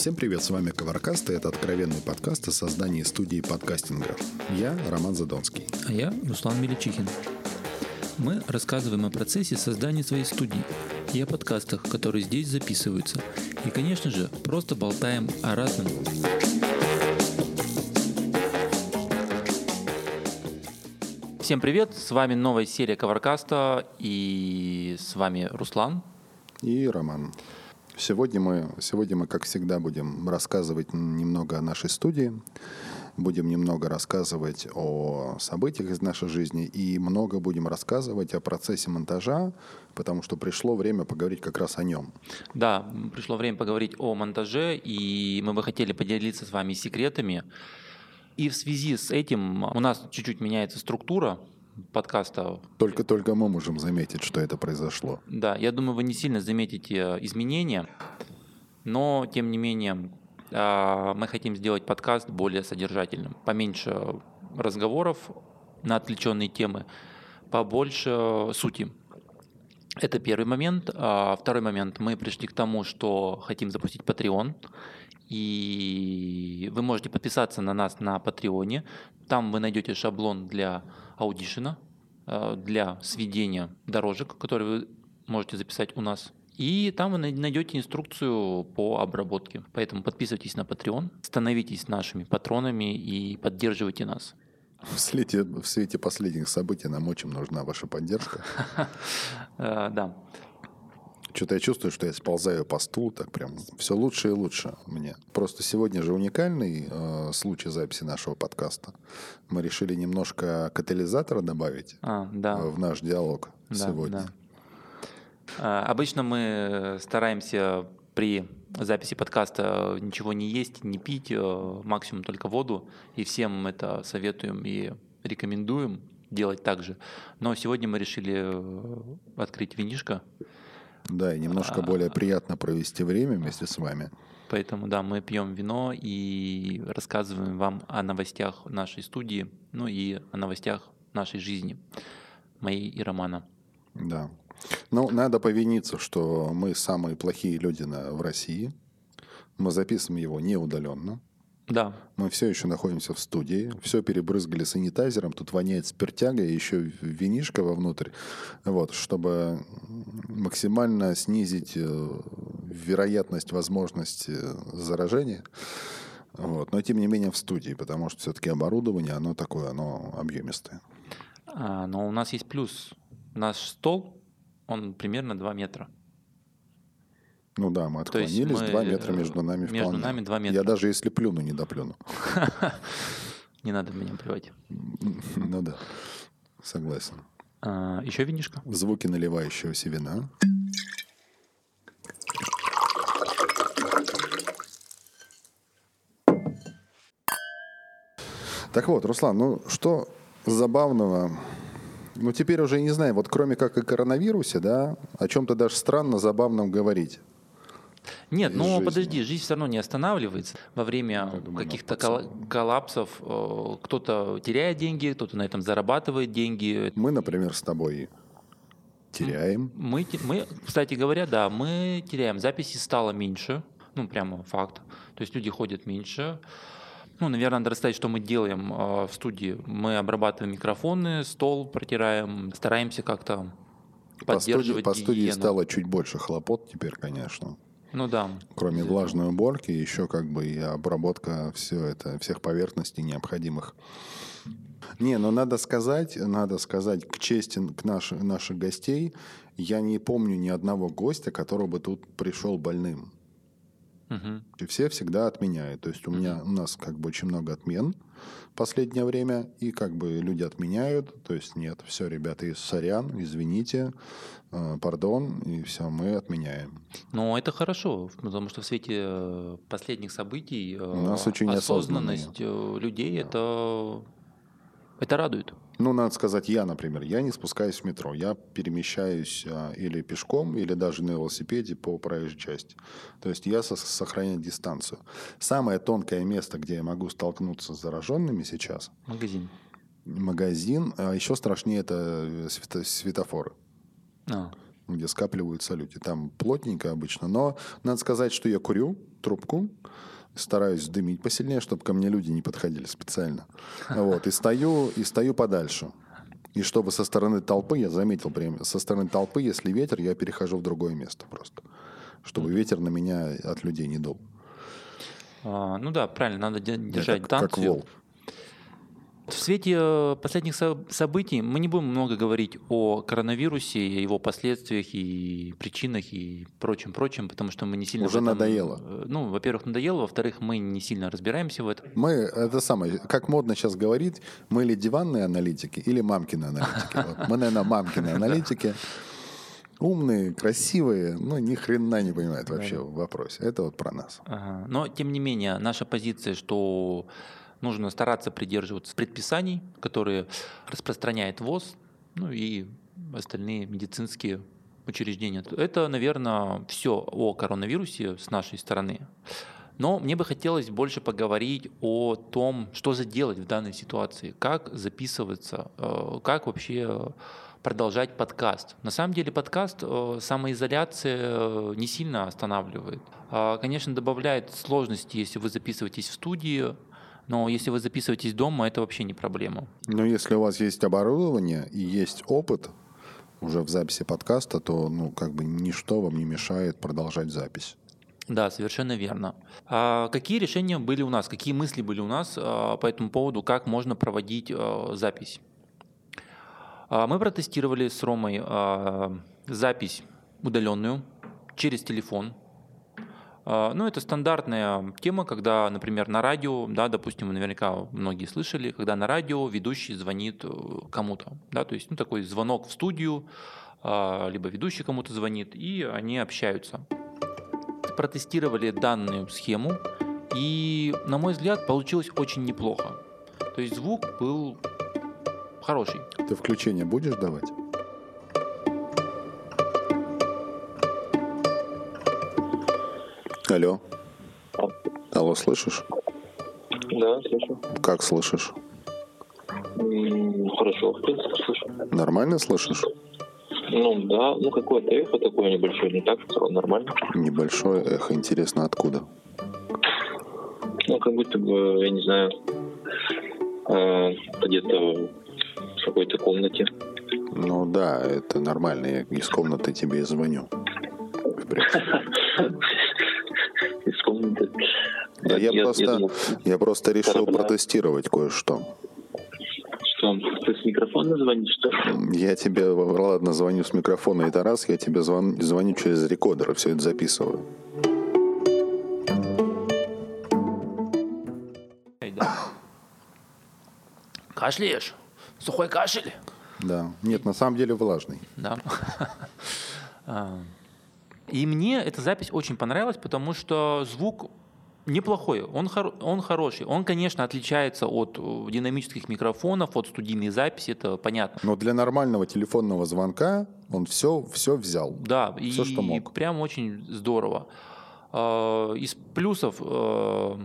Всем привет, с вами Коваркаст, и это откровенный подкаст о создании студии подкастинга. Я Роман Задонский. А я Руслан Меличихин. Мы рассказываем о процессе создания своей студии и о подкастах, которые здесь записываются. И, конечно же, просто болтаем о разном. Всем привет, с вами новая серия Коваркаста, и с вами Руслан. И Роман. Сегодня мы, сегодня мы, как всегда, будем рассказывать немного о нашей студии, будем немного рассказывать о событиях из нашей жизни и много будем рассказывать о процессе монтажа, потому что пришло время поговорить как раз о нем. Да, пришло время поговорить о монтаже, и мы бы хотели поделиться с вами секретами. И в связи с этим у нас чуть-чуть меняется структура подкаста. Только, только мы можем заметить, что это произошло. Да, я думаю, вы не сильно заметите э, изменения, но тем не менее э, мы хотим сделать подкаст более содержательным, поменьше разговоров на отвлеченные темы, побольше сути. Это первый момент. А второй момент. Мы пришли к тому, что хотим запустить Patreon. И вы можете подписаться на нас на Патреоне. Там вы найдете шаблон для аудишена, э, для сведения дорожек, которые вы можете записать у нас. И там вы найдете инструкцию по обработке. Поэтому подписывайтесь на Patreon, становитесь нашими патронами и поддерживайте нас. В свете, в свете последних событий нам очень нужна ваша поддержка. Э, да. Что-то я чувствую, что я сползаю по стулу, так прям все лучше и лучше мне. Просто сегодня же уникальный э, случай записи нашего подкаста. Мы решили немножко катализатора добавить а, да. в наш диалог да, сегодня. Да. А, обычно мы стараемся при записи подкаста ничего не есть, не пить, э, максимум только воду, и всем это советуем и рекомендуем делать так же. Но сегодня мы решили э, открыть винишко, да, и немножко а, более приятно провести время вместе с вами. Поэтому, да, мы пьем вино и рассказываем вам о новостях нашей студии, ну и о новостях нашей жизни, моей и Романа. Да. Ну, надо повиниться, что мы самые плохие люди на, в России. Мы записываем его не удаленно. Да. Мы все еще находимся в студии, все перебрызгали санитайзером, тут воняет спиртяга и еще винишка вовнутрь, вот, чтобы максимально снизить э, вероятность возможности заражения. Вот. Но тем не менее в студии, потому что все-таки оборудование, оно такое, оно объемистое. А, но у нас есть плюс. Наш стол, он примерно 2 метра. Ну да, мы отклонились, мы, 2 метра между нами между вполне. нами 2 метра. Я даже если плюну, не доплюну. Не надо меня плевать. Ну да, согласен. А, еще винишко? Звуки наливающегося вина. Так вот, Руслан, ну что забавного ну, теперь уже не знаю, вот кроме как о коронавирусе, да, о чем-то даже странно забавном говорить. Нет, ну жизни. подожди, жизнь все равно не останавливается. Во время каких-то коллапсов э, кто-то теряет деньги, кто-то на этом зарабатывает деньги. Мы, например, с тобой теряем. Мы, мы, кстати говоря, да, мы теряем. Записи стало меньше, ну прямо факт. То есть люди ходят меньше. Ну, наверное, надо рассказать, что мы делаем э, в студии. Мы обрабатываем микрофоны, стол протираем, стараемся как-то поддерживать По студии, по студии стало чуть больше хлопот теперь, конечно. Ну да. Кроме влажной уборки, еще как бы и обработка все это, всех поверхностей необходимых. Не, но надо сказать, надо сказать к чести к наших, наших гостей, я не помню ни одного гостя, который бы тут пришел больным. Угу. И все всегда отменяют. То есть у меня у нас как бы очень много отмен в последнее время, и как бы люди отменяют. То есть нет, все, ребята, сорян, извините, пардон, и все, мы отменяем. Но это хорошо, потому что в свете э, последних событий э, у нас очень осознанность людей да. это это радует. Ну, надо сказать, я, например, я не спускаюсь в метро. Я перемещаюсь а, или пешком, или даже на велосипеде по проезжей части. То есть я со- сохраняю дистанцию. Самое тонкое место, где я могу столкнуться с зараженными сейчас... Магазин. Магазин. А еще страшнее это свето- светофоры. А где скапливаются люди. Там плотненько обычно. Но надо сказать, что я курю. трубку, стараюсь дымить посильнее, чтобы ко мне люди не подходили специально. Вот, и стою, и стою подальше. И чтобы со стороны толпы, я заметил прямо, со стороны толпы, если ветер, я перехожу в другое место просто. Чтобы ветер на меня от людей не дул. А, ну да, правильно, надо держать как, танцию. Как волк. В свете э, последних событий мы не будем много говорить о коронавирусе, его последствиях и причинах и прочем, прочем, потому что мы не сильно... Уже этом, надоело. Э, ну, во-первых, надоело, во-вторых, мы не сильно разбираемся в этом. Мы, это самое, как модно сейчас говорить, мы ли диванные аналитики или мамкины аналитики. Вот. Мы, наверное, мамкины аналитики. Умные, красивые, но ни хрена не понимают вообще в вопросе. Это вот про нас. Ага. Но, тем не менее, наша позиция, что нужно стараться придерживаться предписаний, которые распространяет ВОЗ, ну и остальные медицинские учреждения. Это, наверное, все о коронавирусе с нашей стороны. Но мне бы хотелось больше поговорить о том, что же делать в данной ситуации, как записываться, э, как вообще продолжать подкаст. На самом деле подкаст э, самоизоляция э, не сильно останавливает. А, конечно, добавляет сложности, если вы записываетесь в студии, но если вы записываетесь дома, это вообще не проблема. Но если у вас есть оборудование и есть опыт уже в записи подкаста, то ну, как бы ничто вам не мешает продолжать запись. Да, совершенно верно. А какие решения были у нас, какие мысли были у нас а, по этому поводу, как можно проводить а, запись? А, мы протестировали с Ромой а, запись удаленную через телефон ну, это стандартная тема, когда, например, на радио, да, допустим, вы наверняка многие слышали, когда на радио ведущий звонит э, кому-то, да, то есть, ну, такой звонок в студию, а, либо ведущий кому-то звонит, и они общаются. Протестировали данную схему, и, на мой взгляд, получилось очень неплохо. То есть звук был хороший. Ты включение будешь давать? Алло. Алло, слышишь? Да, слышу. Как слышишь? Хорошо, в принципе, слышу. Нормально слышишь? Ну да, ну какое-то эхо такое небольшое, не так, нормально. Небольшое эхо, интересно, откуда? Ну, как будто бы, я не знаю, э, где-то в какой-то комнате. Ну да, это нормально, я из комнаты тебе звоню. Я, я, просто, я, я просто решил Карабля. протестировать кое-что. Что, ты с микрофона звонишь, что Я тебе, ладно, звоню с микрофона, это раз, я тебе звон, звоню через рекордер, все это записываю. Кашляешь? Сухой кашель? Да. Нет, на самом деле влажный. Да. А. И мне эта запись очень понравилась, потому что звук неплохой, он, хор, он хороший. Он, конечно, отличается от э, динамических микрофонов, от студийной записи, это понятно. Но для нормального телефонного звонка он все, все взял. Да, все, и, что мог. прям очень здорово. А, из плюсов, э,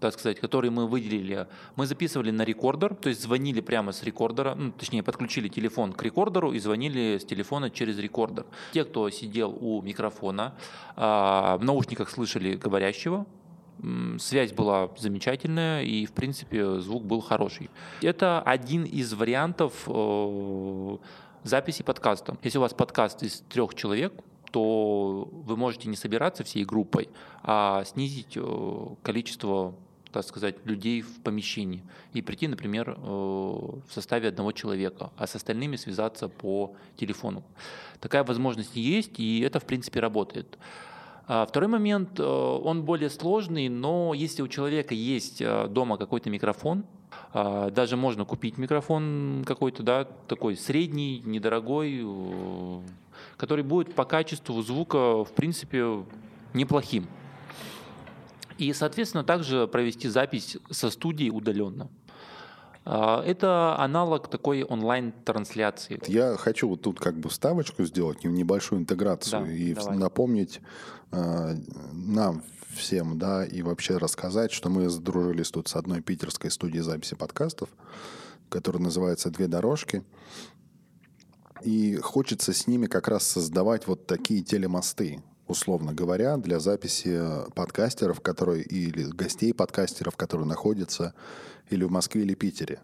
так сказать, которые мы выделили, мы записывали на рекордер, то есть звонили прямо с рекордера, ну, точнее, подключили телефон к рекордеру и звонили с телефона через рекордер. Те, кто сидел у микрофона, а, в наушниках слышали говорящего, Связь была замечательная, и, в принципе, звук был хороший. Это один из вариантов э, записи подкаста. Если у вас подкаст из трех человек, то вы можете не собираться всей группой, а снизить э, количество так сказать, людей в помещении и прийти, например, э, в составе одного человека, а с остальными связаться по телефону. Такая возможность есть, и это, в принципе, работает. А второй момент, э, он более сложный, но если у человека есть э, дома какой-то микрофон, а, даже можно купить микрофон какой-то, да, такой средний, недорогой, э, который будет по качеству звука, в принципе, неплохим. И, соответственно, также провести запись со студии удаленно. А, это аналог такой онлайн-трансляции. Я хочу вот тут как бы вставочку сделать, небольшую интеграцию да, и давай. напомнить э, нам всем, да, и вообще рассказать, что мы сдружились тут с одной питерской студией записи подкастов, которая называется «Две дорожки». И хочется с ними как раз создавать вот такие телемосты. Условно говоря, для записи подкастеров, которые или гостей подкастеров, которые находятся или в Москве, или Питере.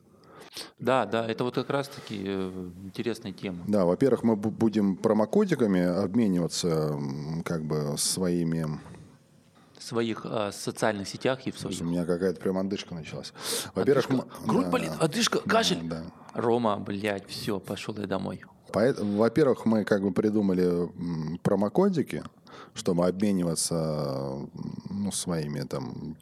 Да, да, это вот как раз-таки э, интересная тема. Да, во-первых, мы будем промокодиками обмениваться как бы своими в своих э, социальных сетях и в своих. У меня какая-то прям одышка началась. Во-первых, мы... грудь да, болит, одышка, кашель. Да, да. Рома, блядь, все, пошел я домой. Во-первых, мы как бы придумали промокодики, чтобы обмениваться ну, своими там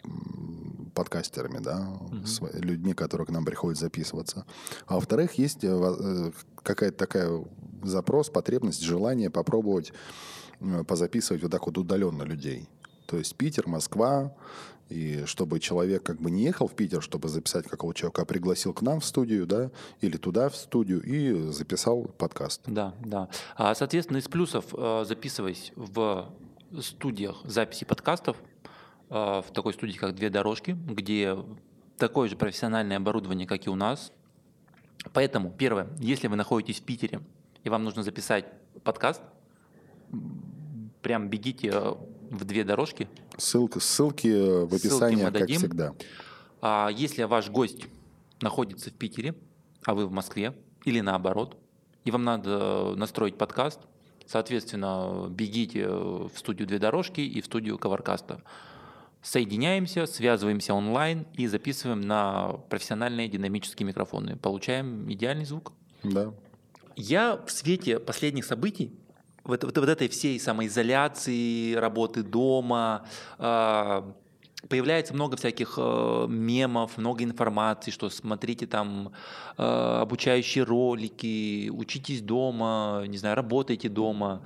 подкастерами, да, угу. с людьми, которые к нам приходят записываться. А во-вторых, есть э, э, какая-то такая запрос, потребность, желание попробовать э, позаписывать вот так вот удаленно людей. То есть Питер, Москва, и чтобы человек как бы не ехал в Питер, чтобы записать какого человека, а пригласил к нам в студию, да, или туда в студию и записал подкаст. Да, да. А, соответственно, из плюсов, э, записываясь в студиях записи подкастов, э, в такой студии, как «Две дорожки», где такое же профессиональное оборудование, как и у нас. Поэтому, первое, если вы находитесь в Питере, и вам нужно записать подкаст, прям бегите э, в две дорожки. Ссылка, ссылки в описании, ссылки как всегда. А если ваш гость находится в Питере, а вы в Москве, или наоборот, и вам надо настроить подкаст, соответственно, бегите в студию «Две дорожки» и в студию «Коваркаста». Соединяемся, связываемся онлайн и записываем на профессиональные динамические микрофоны. Получаем идеальный звук. Да. Я в свете последних событий вот, вот, вот этой всей самоизоляции, работы дома, э, появляется много всяких э, мемов, много информации, что смотрите там э, обучающие ролики, учитесь дома, не знаю, работайте дома.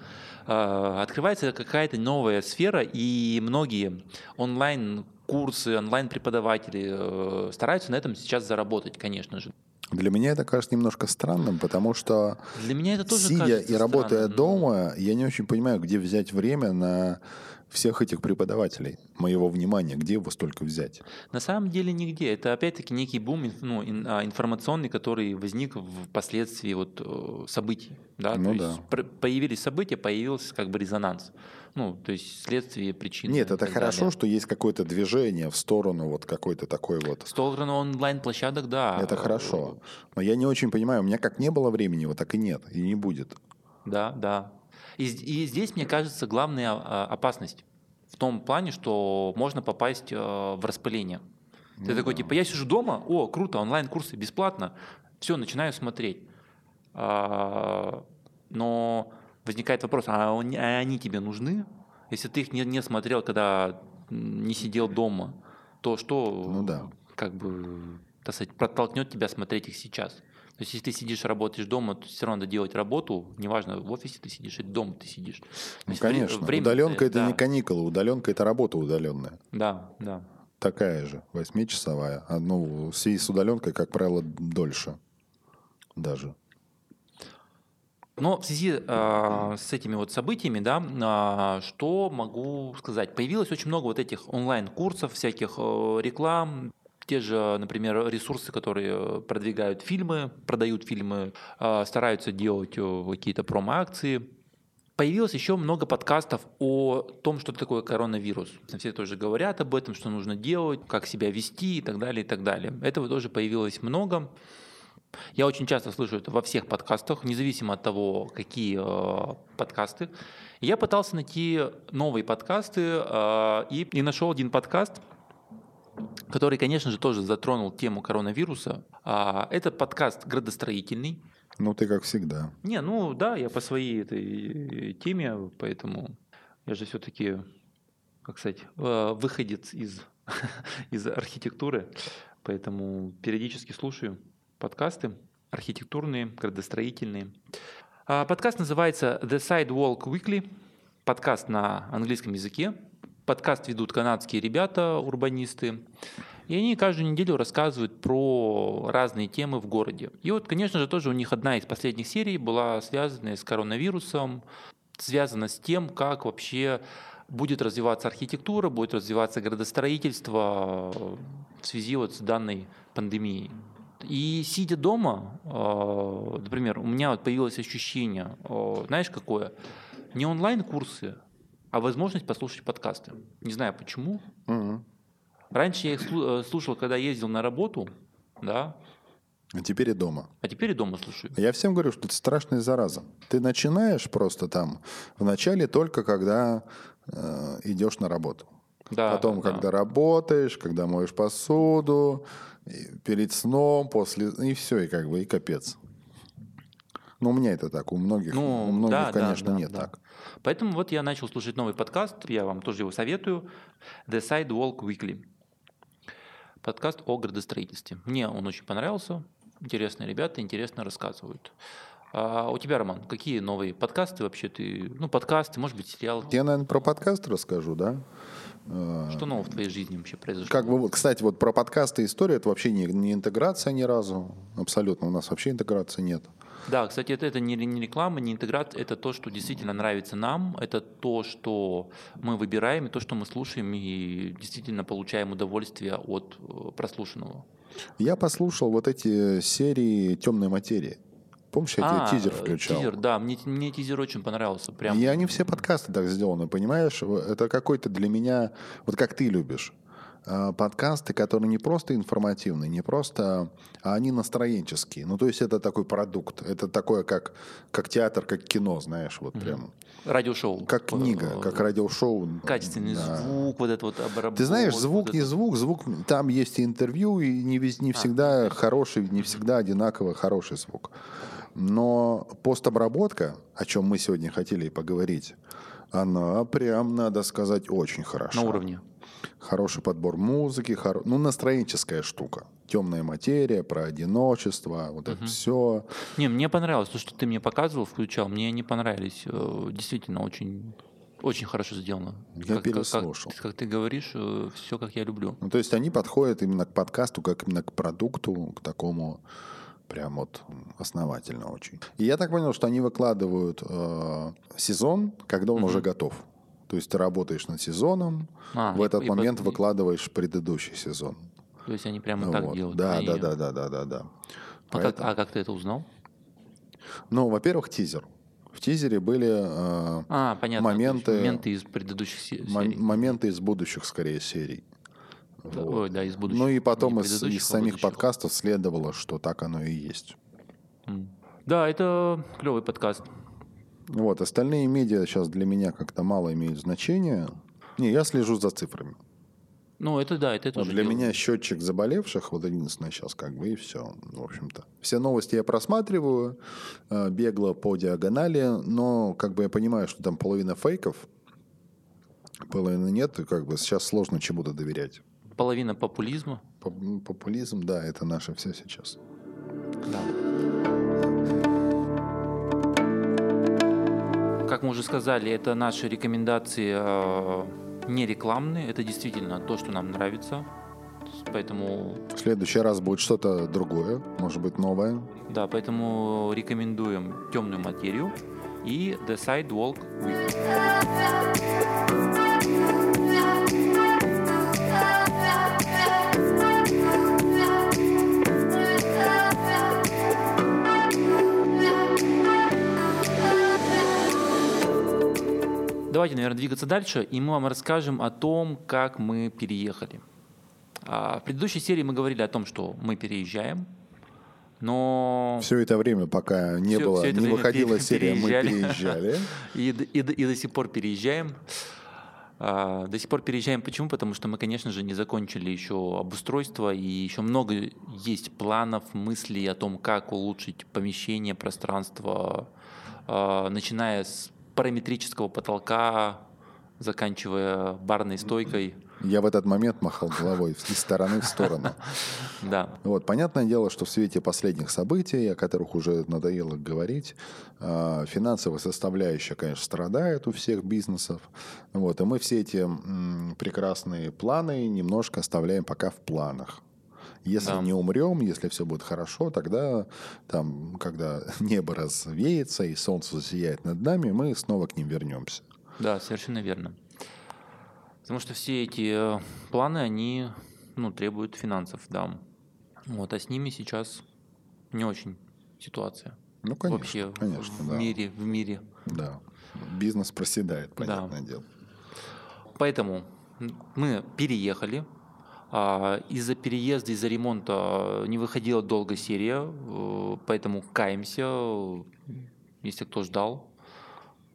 Э, открывается какая-то новая сфера, и многие онлайн курсы, онлайн-преподаватели э, стараются на этом сейчас заработать, конечно же. Для меня это кажется немножко странным, потому что Для меня это тоже сидя и работая странным, дома, я не очень понимаю, где взять время на всех этих преподавателей, моего внимания, где его столько взять? На самом деле нигде. Это опять-таки некий бум ну, а, информационный, который возник впоследствии вот э, событий. Да? Ну, то да. есть появились события, появился как бы резонанс. Ну, то есть следствие, причины. Нет, это хорошо, далее. что есть какое-то движение в сторону вот какой-то такой вот. В сторону онлайн-площадок, да. Это хорошо. Но я не очень понимаю, у меня как не было времени, вот так и нет, и не будет. Да, да. И, и здесь, мне кажется, главная а, опасность в том плане, что можно попасть э, в распыление. Ты ну, такой, типа, я сижу дома, о, круто, онлайн-курсы бесплатно, все, начинаю смотреть. А, но возникает вопрос, а, а они тебе нужны? Если ты их не, не смотрел, когда не сидел дома, то что ну, да. как бы сказать, протолкнет тебя смотреть их сейчас? То есть, если ты сидишь, работаешь дома, то все равно надо делать работу, неважно, в офисе ты сидишь или дома ты сидишь. Ну, конечно, время удаленка это да. не каникулы, удаленка это работа удаленная. Да, да. Такая же, восьмичасовая. А, ну, в связи с удаленкой, как правило, дольше даже. Но в связи э, с этими вот событиями, да, э, что могу сказать? Появилось очень много вот этих онлайн-курсов, всяких э, реклам, те же, например, ресурсы, которые продвигают фильмы, продают фильмы, э, стараются делать э, какие-то промо-акции. Появилось еще много подкастов о том, что такое коронавирус. Все тоже говорят об этом, что нужно делать, как себя вести и так далее, и так далее. Этого тоже появилось много. Я очень часто слышу это во всех подкастах, независимо от того, какие э, подкасты. Я пытался найти новые подкасты э, и, и нашел один подкаст, который, конечно же, тоже затронул тему коронавируса. А, это подкаст градостроительный. Ну, ты как всегда. Не, ну да, я по своей этой теме, поэтому я же все-таки, как сказать, э, выходец из, из архитектуры, поэтому периодически слушаю подкасты архитектурные, градостроительные. А, подкаст называется The Sidewalk Weekly. Подкаст на английском языке. Подкаст ведут канадские ребята, урбанисты. И они каждую неделю рассказывают про разные темы в городе. И вот, конечно же, тоже у них одна из последних серий была связана с коронавирусом, связана с тем, как вообще будет развиваться архитектура, будет развиваться градостроительство в связи вот с данной пандемией. И сидя дома, а, например, у меня вот появилось ощущение, а, знаешь, какое? Не онлайн-курсы, а возможность послушать подкасты. Не знаю почему. Мгм. Раньше я их э, слушал, когда ездил на работу, да, А теперь и дома. а теперь и дома слушаю. Я всем говорю, что это страшная зараза. Ты начинаешь просто там в начале только когда э, идешь на работу. Да, Потом, да. когда работаешь, когда моешь посуду, перед сном, после, и все, и как бы, и капец. Ну, у меня это так, у многих, Ну, у многих, да, да, конечно, да, нет да. так. Поэтому вот я начал слушать новый подкаст, я вам тоже его советую, The Sidewalk Weekly. Подкаст о градостроительстве. Мне он очень понравился, интересные ребята, интересно рассказывают. А у тебя, Роман, какие новые подкасты вообще ты, ну, подкасты, может быть, сериал? Я, наверное, про подкаст расскажу, да? Э, Что нового в твоей жизни вообще произошло? Как бы, кстати, вот про подкасты история, это вообще не, не интеграция ни разу, абсолютно, у нас вообще интеграции нет. Да, кстати, это, это не, не реклама, не интеграция, это то, что действительно нравится нам, это то, что мы выбираем, и то, что мы слушаем, и действительно получаем удовольствие от э, прослушанного. Я послушал вот эти серии «Темной материи». Помнишь, я А, тебе тизер включал? Тизер, да, мне, мне тизер очень понравился. Прям. И они все подкасты так сделаны, понимаешь? Это какой-то для меня, вот как ты любишь, подкасты, которые не просто информативные, не просто, а они настроенческие. Ну, то есть это такой продукт. Это такое, как, как театр, как кино, знаешь, вот прям. Радиошоу. Как книга, Э, как радиошоу. Качественный Да. звук, вот это вот обработка. Ты знаешь, звук вот не это- звук, звук, там есть и интервью, и не, не всегда хороший, не всегда одинаково хороший звук. Но постобработка, о чем мы сегодня хотели поговорить, она прям, надо сказать, очень хороша. На уровне. Хороший подбор музыки, хоро- ну, настроенческая штука. Темная материя, про одиночество, вот это все. Не, мне понравилось то, что ты мне показывал, включал. Мне не понравились. Э, Действительно, очень, очень хорошо сделано. Я Как- как- переслушал. Как, как ты говоришь, все как я люблю. Ну, то есть они подходят именно к подкасту, как именно к продукту, к такому прям вот основательно очень. И я так понял, что они выкладывают э, сезон, когда он уже готов. То есть ты работаешь над сезоном, А, в и- этот и момент под- выкладываешь предыдущий сезон. То есть они прямо так Вот. делают. Да, да, да, да, да, да, да. А как, а как ты это узнал? Ну, во-первых, тизер. В тизере были э, А, понятно. Моменты- моменты из предыдущих серий. моменты из будущих, скорее, серий. Да, Ой, да, из будущих. Ну и потом из, из а самих будущих. подкастов следовало, что так оно и есть. Да, это клевый подкаст. Вот, остальные медиа сейчас для меня как-то мало имеют значения. Не, я слежу за цифрами. Ну, это да, это Вот тоже для делаю. меня счетчик заболевших, вот единственное сейчас как бы, и все, в общем-то. Все новости я просматриваю, э, бегло по диагонали, но как бы я понимаю, что там половина фейков, половины нет, и как бы сейчас сложно чему-то доверять. Половина популизма. Поп- Популизм, да, это наше все сейчас. Да. Как мы уже сказали, это наши рекомендации э, не рекламные, это действительно то, что нам нравится. Поэтому, В следующий раз будет что-то другое, может быть, новое. да, поэтому рекомендуем темную материю и The Sidewalk Week. Давайте, наверное, двигаться дальше, и мы вам расскажем о том, как мы переехали. А, В предыдущей серии мы говорили о том, что мы переезжаем, но Все это время, пока не Всё- было, это не выходила пере- серия, мы переезжали. и, и и до сих пор переезжаем. А, До сих пор переезжаем. Почему? Потому что мы, конечно же, не закончили еще обустройство, и еще много есть планов, мыслей о том, как улучшить помещение, пространство, а, начиная с параметрического потолка, заканчивая барной стойкой. Я в этот момент махал головой из стороны в сторону. Да. Вот, понятное дело, что в свете последних событий, о которых уже надоело говорить, э, финансовая составляющая, конечно, страдает у всех бизнесов. Вот, и мы все эти прекрасные планы немножко оставляем пока в планах. Если Да. не умрем, если все будет хорошо, тогда, там, когда небо развеется и солнце засияет над нами, мы снова к ним вернемся. Да, совершенно верно. Потому что все эти э, планы, они ну, требуют финансов, да. Вот, а с ними сейчас не очень ситуация. Ну, конечно, Вообще в- конечно, в да. мире, в мире. Да. Бизнес проседает, Да. понятное дело. Поэтому мы переехали. А, Из-за переезда, из-за ремонта не выходила долго серия, э, поэтому каемся, если кто ждал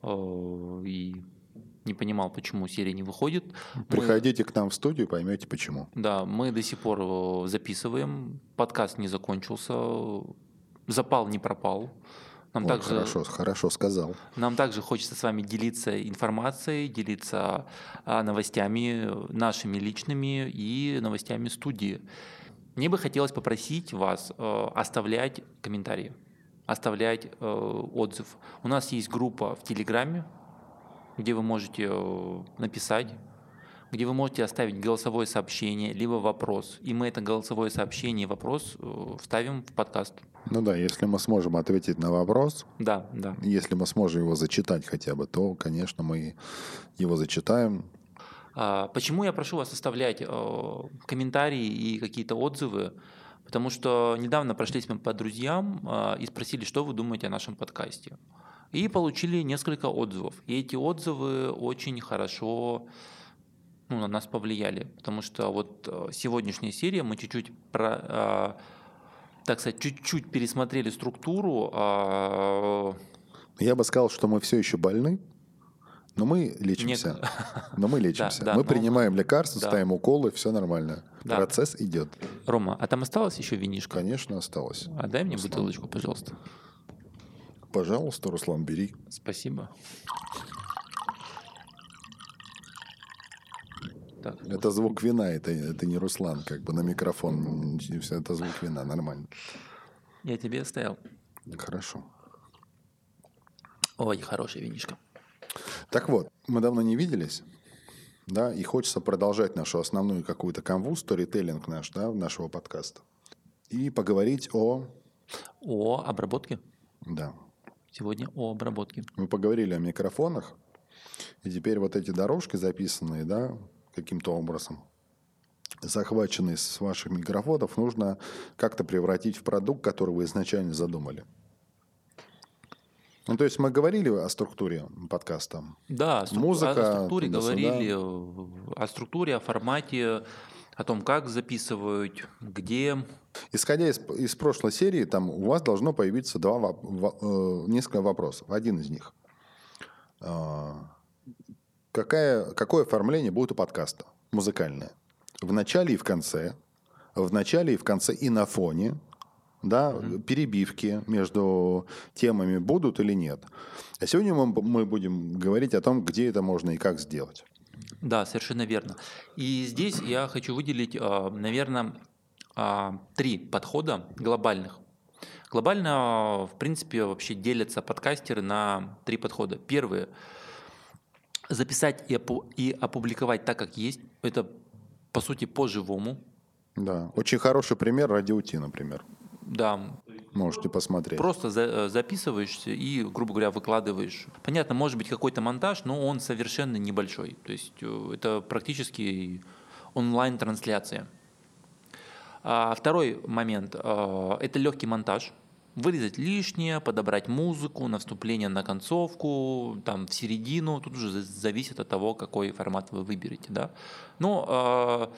э, и не понимал, почему серия не выходит. Мы- Приходите к нам в студию, поймете почему. да, мы до сих пор э, записываем, подкаст не закончился, запал не пропал. Нам Ой, также хорошо, хорошо сказал. нам также хочется с вами делиться информацией, делиться а, новостями нашими личными и новостями студии. Мне бы хотелось попросить вас э, оставлять комментарии, оставлять э, отзыв. У нас есть группа в Телеграме, где вы можете э, написать, где вы можете оставить голосовое сообщение, либо вопрос. И мы это голосовое сообщение и вопрос э, вставим в подкаст. Ну да, если мы сможем ответить на вопрос, Да, да. если мы сможем его зачитать хотя бы, то, конечно, мы его зачитаем. А, Почему я прошу вас оставлять э, комментарии и какие-то отзывы? Потому что недавно прошлись мы по друзьям а, и спросили, что вы думаете о нашем подкасте. И получили несколько отзывов. И эти отзывы очень хорошо ну, на нас повлияли. Потому что вот э, сегодняшняя серия мы чуть-чуть про, а, так сказать, чуть-чуть пересмотрели структуру. а, Я бы сказал, что мы все еще больны, но мы лечимся. Нек- Но мы лечимся. да, мы но- принимаем лекарства, да. ставим уколы, все нормально. Да. Процесс идет. Рома, а там осталось еще винишко? Конечно, осталось. А дай мне Руслан. бутылочку, пожалуйста. Пожалуйста, Руслан, бери. Спасибо. Так, Это звук вина, это, это не Руслан, как бы на микрофон. Это звук вина, нормально. я тебе оставил. Хорошо. Ой, хорошая винишка. Так вот, мы давно не виделись, да, и хочется продолжать нашу основную какую-то канву, сторителлинг наш, да, нашего подкаста. И поговорить о... О обработке. Да, Сегодня о обработке. мы поговорили о микрофонах, и теперь вот эти дорожки записанные, да, каким-то образом, захваченные с ваших микрофонов, нужно как-то превратить в продукт, который вы изначально задумали. Ну, то есть мы говорили о структуре подкаста. Да, стру- Музыка, о структуре туда-сюда. говорили, о структуре, о формате, о том, как записывают, где. Исходя из, из прошлой серии, там у вас должно появиться два, э, несколько вопросов. Один из них. А, какая, какое оформление будет у подкаста? Музыкальное. В начале и в конце. В начале и в конце и на фоне. Да, перебивки между темами будут или нет. А сегодня мы, мы будем говорить о том, где это можно и как сделать. Да, совершенно верно. И здесь я хочу выделить, наверное, три подхода глобальных. Глобально, в принципе, вообще делятся подкастеры на три подхода. Первый – записать и опу- и опубликовать так, как есть. Это, по сути, по-живому. Да. Очень хороший пример радио Ти, например. Да, Можете посмотреть. Просто за- э, записываешься и, грубо говоря, выкладываешь. Понятно, может быть какой-то монтаж, но он совершенно небольшой. То есть э, это практически онлайн-трансляция. А второй момент э, – это легкий монтаж. Вырезать лишнее, подобрать музыку на вступление, на концовку, там в середину. Тут уже за- зависит от того, какой формат вы выберете. Да? Но э,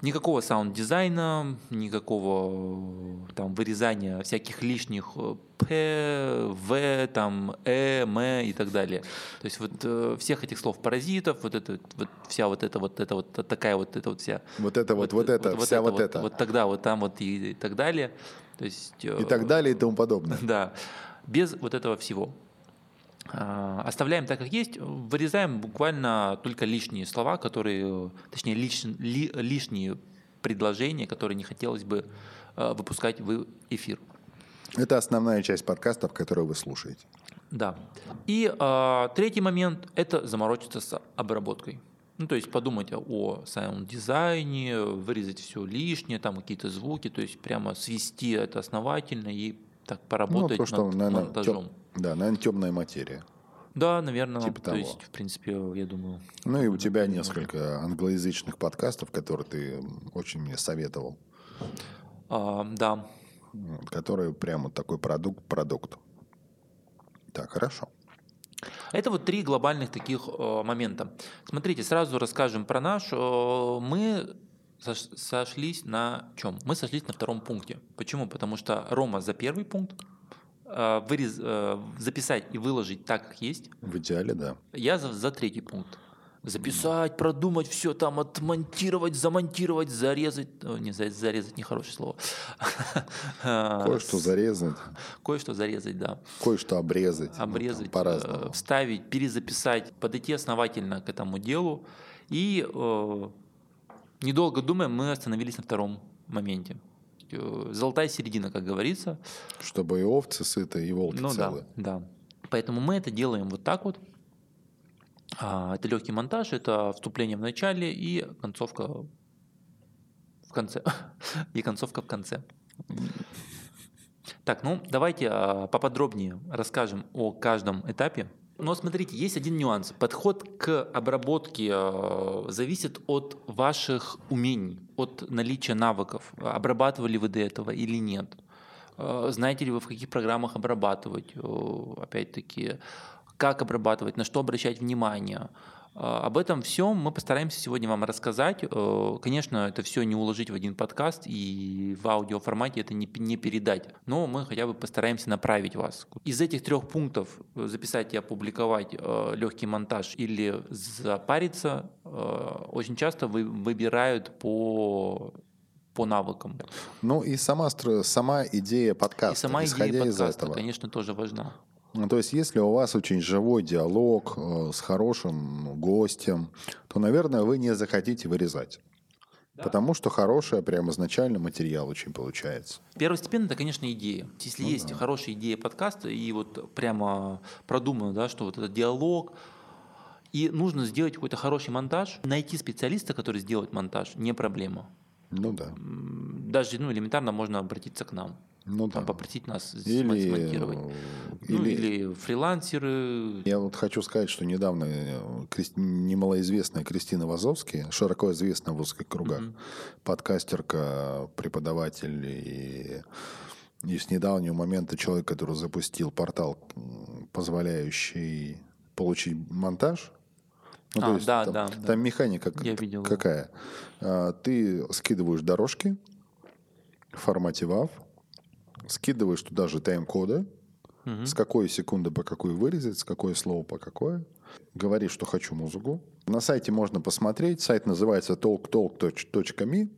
Никакого саунд-дизайна, никакого э, там вырезания всяких лишних э, П, В, там, Э, М и так далее. То есть вот э, всех этих слов паразитов, вот это вот вся вот эта вот эта вот такая вот эта вот вся. Вот это вот, вот, это, вся вот, это. Вот тогда вот там вот и, и так далее. То есть э, и так далее и тому подобное. да, без вот этого всего. А, Оставляем так, как есть, вырезаем буквально только лишние слова, которые, точнее, лиш- ли- лишние предложения, которые не хотелось бы э, выпускать в эфир. Это основная часть подкастов, которые вы слушаете. Да. И а, третий момент – это заморочиться с обработкой. Ну, то есть подумать о саунд-дизайне, вырезать все лишнее, там какие-то звуки, то есть прямо свести это основательно и так поработать ну, то, что, над наверное, монтажом. тем- да, наверное, темная материя. Да, наверное. Типа то того. есть, в принципе, я думаю. Ну и у тебя несколько англоязычных подкастов, которые ты очень мне советовал, а, да. которые прямо такой продукт, продукт. Так, хорошо. Это вот три глобальных таких э, момента. Смотрите, сразу расскажем про наш. Э, мы сош- сошлись на чем? Мы сошлись на втором пункте. Почему? Потому что Рома за первый пункт э, вырез, записать и выложить так, как есть. В идеале, да. Я за, за третий пункт. Записать, продумать все там, отмонтировать, замонтировать, зарезать. О, не, за- зарезать нехорошее слово. Кое-что зарезать, Кое-что зарезать, да. кое-что обрезать. ну, Обрезать, по-разному. э, вставить, перезаписать, подойти основательно к этому делу. И э, недолго думая, мы остановились на втором моменте. Э, Золотая середина, как говорится. Чтобы и овцы сыты, и волки Ну да, целы. да. Поэтому мы это делаем вот так вот. А, Это легкий монтаж, это вступление в начале и концовка в конце. И концовка в конце. Так, ну давайте а, поподробнее расскажем о каждом этапе. Но смотрите, есть один нюанс. Подход к обработке э, зависит от ваших умений, от наличия навыков. Обрабатывали вы до этого или нет. Знаете ли вы, в каких программах обрабатывать, опять-таки, как обрабатывать, на что обращать внимание. Э, Об этом всем мы постараемся сегодня вам рассказать. Э, Конечно, это все не уложить в один подкаст и в аудиоформате это не, не передать, но мы хотя бы постараемся направить вас. Из этих трех пунктов э, записать и опубликовать э, легкий монтаж или запариться очень часто вы, выбирают по по навыкам. Ну и сама, сама идея подкаста, И сама исходя идея из подкаста, этого. конечно, тоже важна. Ну, то есть, если у вас очень живой диалог э, с хорошим ну, гостем, то, наверное, вы не захотите вырезать. Потому что хороший прям изначально материал очень получается. Первостепенно это, конечно, идея. Если Ну есть хорошая идея подкаста и вот прямо продумано, да, что вот этот диалог, и нужно сделать какой-то хороший монтаж, найти специалиста, который сделает монтаж, не проблема. Ну да. Даже ну, элементарно можно обратиться к нам, Ну там, да. попросить нас Или, смонтировать. Ну, или- или фрилансеры. Я вот хочу сказать, что недавно э, немалоизвестная Кристина Вазовский, широко известная в узких кругах, подкастерка, преподаватель и, и с недавнего момента человек, который запустил портал, позволяющий получить монтаж. Ну, А, да, там, да, да. там механика Я видел. какая? А, Ты скидываешь дорожки в формате WAV, скидываешь туда же тайм-коды, с какой секунды по какой вырезать, с какое слово по какое. Говоришь, что хочу музыку. На сайте можно посмотреть. Сайт называется talktalk.me.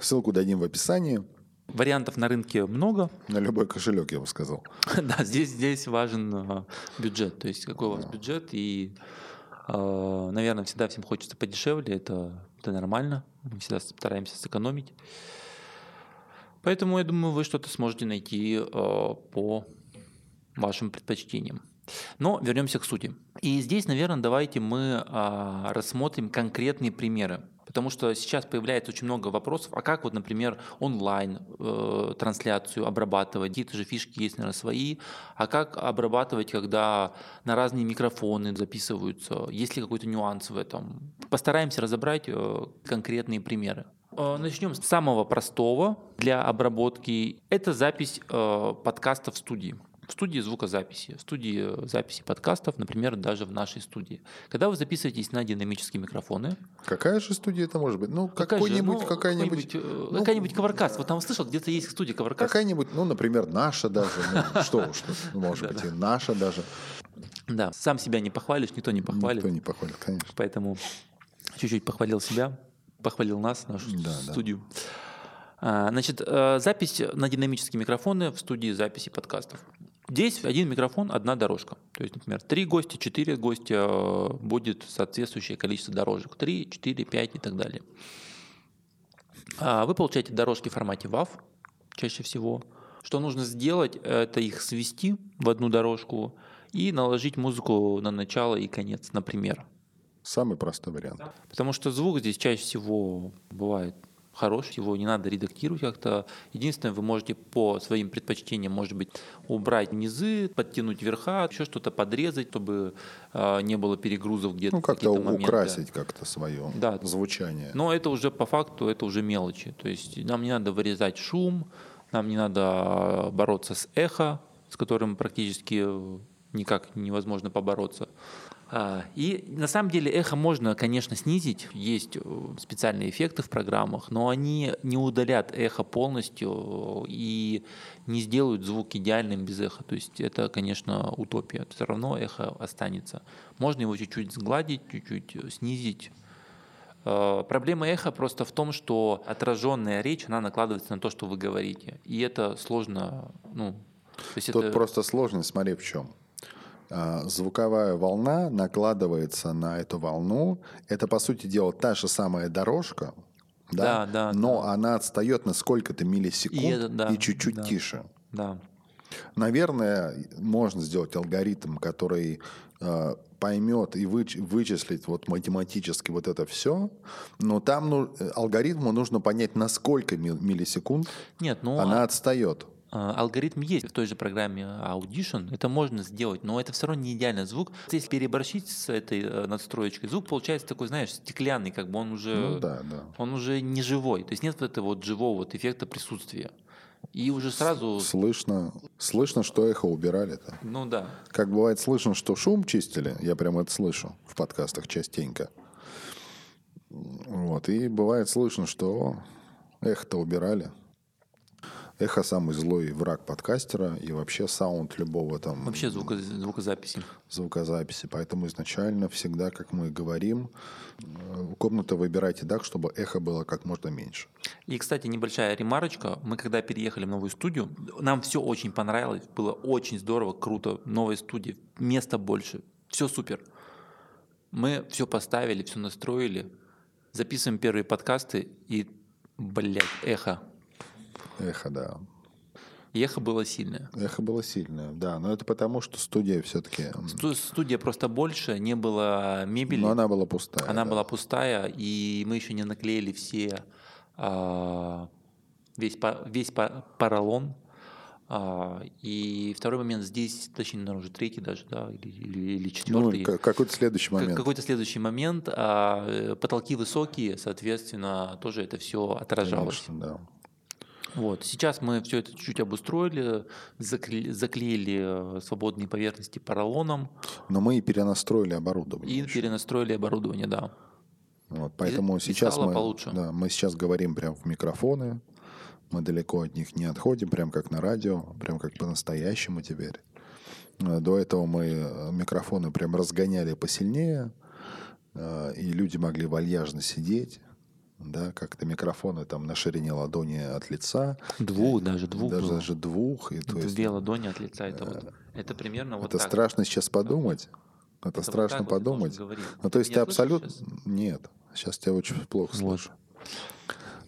Ссылку дадим в описании. Вариантов на рынке много. На любой кошелек, я бы сказал. Да, здесь, здесь важен а, бюджет. То есть какой у вас бюджет. И, а, наверное, всегда всем хочется подешевле. Это, это нормально. Мы всегда стараемся сэкономить. Поэтому я думаю, вы что-то сможете найти а, по вашим предпочтениям. Но вернемся к сути. И здесь, наверное, давайте мы а, рассмотрим конкретные примеры. Потому что сейчас появляется очень много вопросов, а как вот, например, онлайн э, трансляцию обрабатывать, какие-то же фишки есть, наверное, свои, а как обрабатывать, когда на разные микрофоны записываются, есть ли какой-то нюанс в этом. Постараемся разобрать э, конкретные примеры. Э, Начнем с самого простого для обработки. Это запись э, подкаста в студии. В студии звукозаписи, в студии э, записи подкастов, например, даже в нашей студии. Когда вы записываетесь на динамические микрофоны, Какая же студия это может быть? Ну, же, какой-нибудь, ну, какая-нибудь, ну, какая-нибудь Covercast. Вот там слышал, где-то есть студия Covercast. какая-нибудь, ну, например, наша даже. Ну, что уж, может быть, и наша даже. Да, сам себя не похвалишь, никто не похвалит. Никто не похвалит, конечно. Поэтому чуть-чуть похвалил себя, похвалил нас, нашу Да, да. студию. А, Значит, э, запись на динамические микрофоны в студии записи подкастов. Здесь один микрофон, одна дорожка. То есть, например, три гостя, четыре гостя э, будет соответствующее количество дорожек. Три, четыре, пять и так далее. А Вы получаете дорожки в формате WAV чаще всего. Что нужно сделать, это их свести в одну дорожку и наложить музыку на начало и конец, например. Самый простой вариант. Потому что звук здесь чаще всего бывает хороший, его не надо редактировать как-то. Единственное, вы можете по своим предпочтениям, может быть, убрать низы, подтянуть верха, еще что-то подрезать, чтобы э, не было перегрузов где-то. Ну, как-то украсить как-то свое Да. звучание. Но это уже по факту, это уже мелочи. То есть нам не надо вырезать шум, нам не надо бороться с эхо, с которым практически никак невозможно побороться. А, И на самом деле эхо можно, конечно, снизить. Есть э, специальные эффекты в программах, но они не удалят эхо полностью и не сделают звук идеальным без эха. То есть это, конечно, утопия. Все равно эхо останется. Можно его чуть-чуть сгладить, чуть-чуть э, снизить. Э, Проблема эха просто в том, что отраженная речь, она накладывается на то, что вы говорите. И это сложно, ну, то есть Тут это... просто сложность, смотри, в чем. А, Звуковая волна накладывается на эту волну. Это, по сути дела, та же самая дорожка, да, Да, да, но она отстает на сколько-то миллисекунд И и, это- да, чуть-чуть да. тише. Да. Наверное, можно сделать алгоритм, который э, поймет и выч- вычислит вот математически вот это все, но там ну, э, алгоритму нужно понять, на сколько ми- миллисекунд Нет, ну она а- отстает. А, алгоритм есть в той же программе Audition, это можно сделать, но это все равно не идеальный звук. Если переборщить с этой э, надстроечкой, звук получается такой, знаешь, стеклянный, как бы он уже, Ну да, да. он уже не живой, то есть нет вот этого вот живого вот эффекта присутствия. И уже сразу, Слышно, слышно, что эхо убирали-то. ну да, Как бывает слышно, что шум чистили, я прям это слышу в подкастах частенько. Вот, и бывает слышно, что эхо-то убирали. Эхо самый злой враг подкастера и вообще саунд любого там вообще звуко, звукозаписи. звукозаписи. Поэтому изначально всегда, как мы говорим, э, комнату выбирайте так, чтобы эхо было как можно меньше. И, кстати, небольшая ремарочка. Мы когда переехали в новую студию, нам все очень понравилось, было очень здорово, круто, новая студия, места больше, все супер. Мы все поставили, все настроили, записываем первые подкасты и, блядь, эхо. Эхо, да. Эхо было сильное. Эхо было сильное, да. Но это потому, что студия все-таки... Сту- Студия просто больше, не было мебели. Но она была пустая. Она да. была пустая, и мы еще не наклеили все а, весь, весь по- поролон. А, и второй момент здесь, точнее, наверное, уже третий даже, да, или, или, или Ну, четвертый. к- какой-то следующий момент. Какой-то следующий момент. а, э, потолки высокие, соответственно, тоже это все отражалось. Конечно, да. Вот. Сейчас мы все это чуть-чуть обустроили, закле- заклеили э, свободные поверхности поролоном Но мы и перенастроили оборудование. и еще. перенастроили оборудование, да. Вот, поэтому и сейчас стало мы, получше. да, мы сейчас говорим прям в микрофоны, мы далеко от них не отходим, прям как на радио, прям как по-настоящему теперь. Э, До этого мы микрофоны прям разгоняли посильнее, э, и люди могли вальяжно сидеть, да, как-то микрофоны там на ширине ладони от лица, Двух даже, двух даже, было. даже двух. И, то есть, Две ладони от лица. Это, вот, это примерно вот это так. страшно сейчас подумать. Это, Это вот страшно вот подумать. говорить. Ну, то есть ты абсолютно... Нет, сейчас тебя очень плохо Вот. слышу.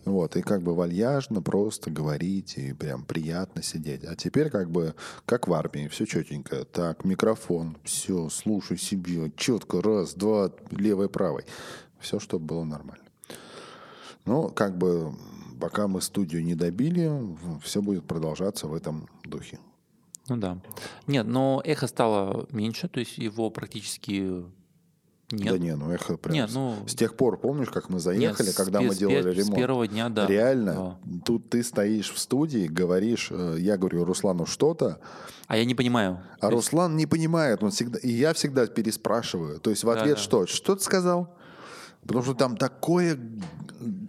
Вот, и как бы вальяжно просто говорить, и прям приятно сидеть. А теперь как бы, как в армии, все четенько. Так, микрофон, все, слушай себе, четко, раз, два, левый, правый. Все, чтобы было нормально. Ну, как бы, пока мы студию не добили, все будет продолжаться в этом духе. Ну да. Нет, но эхо стало меньше, то есть его практически нет. Да не, ну эхо прям... Нет, с- ну- С тех пор, помнишь, как мы Нет, заехали, с когда пе- мы с делали пе- ремонт? С первого дня, да. Реально, Да. тут ты стоишь в студии, говоришь, э, я говорю Руслану что-то, А я не понимаю. а То есть- Руслан не понимает, он всегда, и я всегда переспрашиваю. То есть в ответ да. что? Что ты сказал? Потому что там такое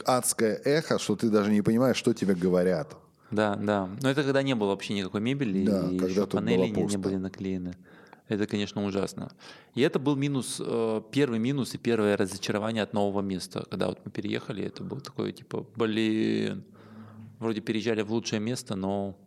адское эхо, что ты даже не понимаешь, что тебе говорят. Да, да. Но это когда не было вообще никакой мебели, Да, и когда еще панели было не, не были наклеены. Это, конечно, ужасно. И это был минус, э, первый минус и первое разочарование от нового места. Когда вот мы переехали, это был такой, типа, блин, вроде переезжали в лучшее место, но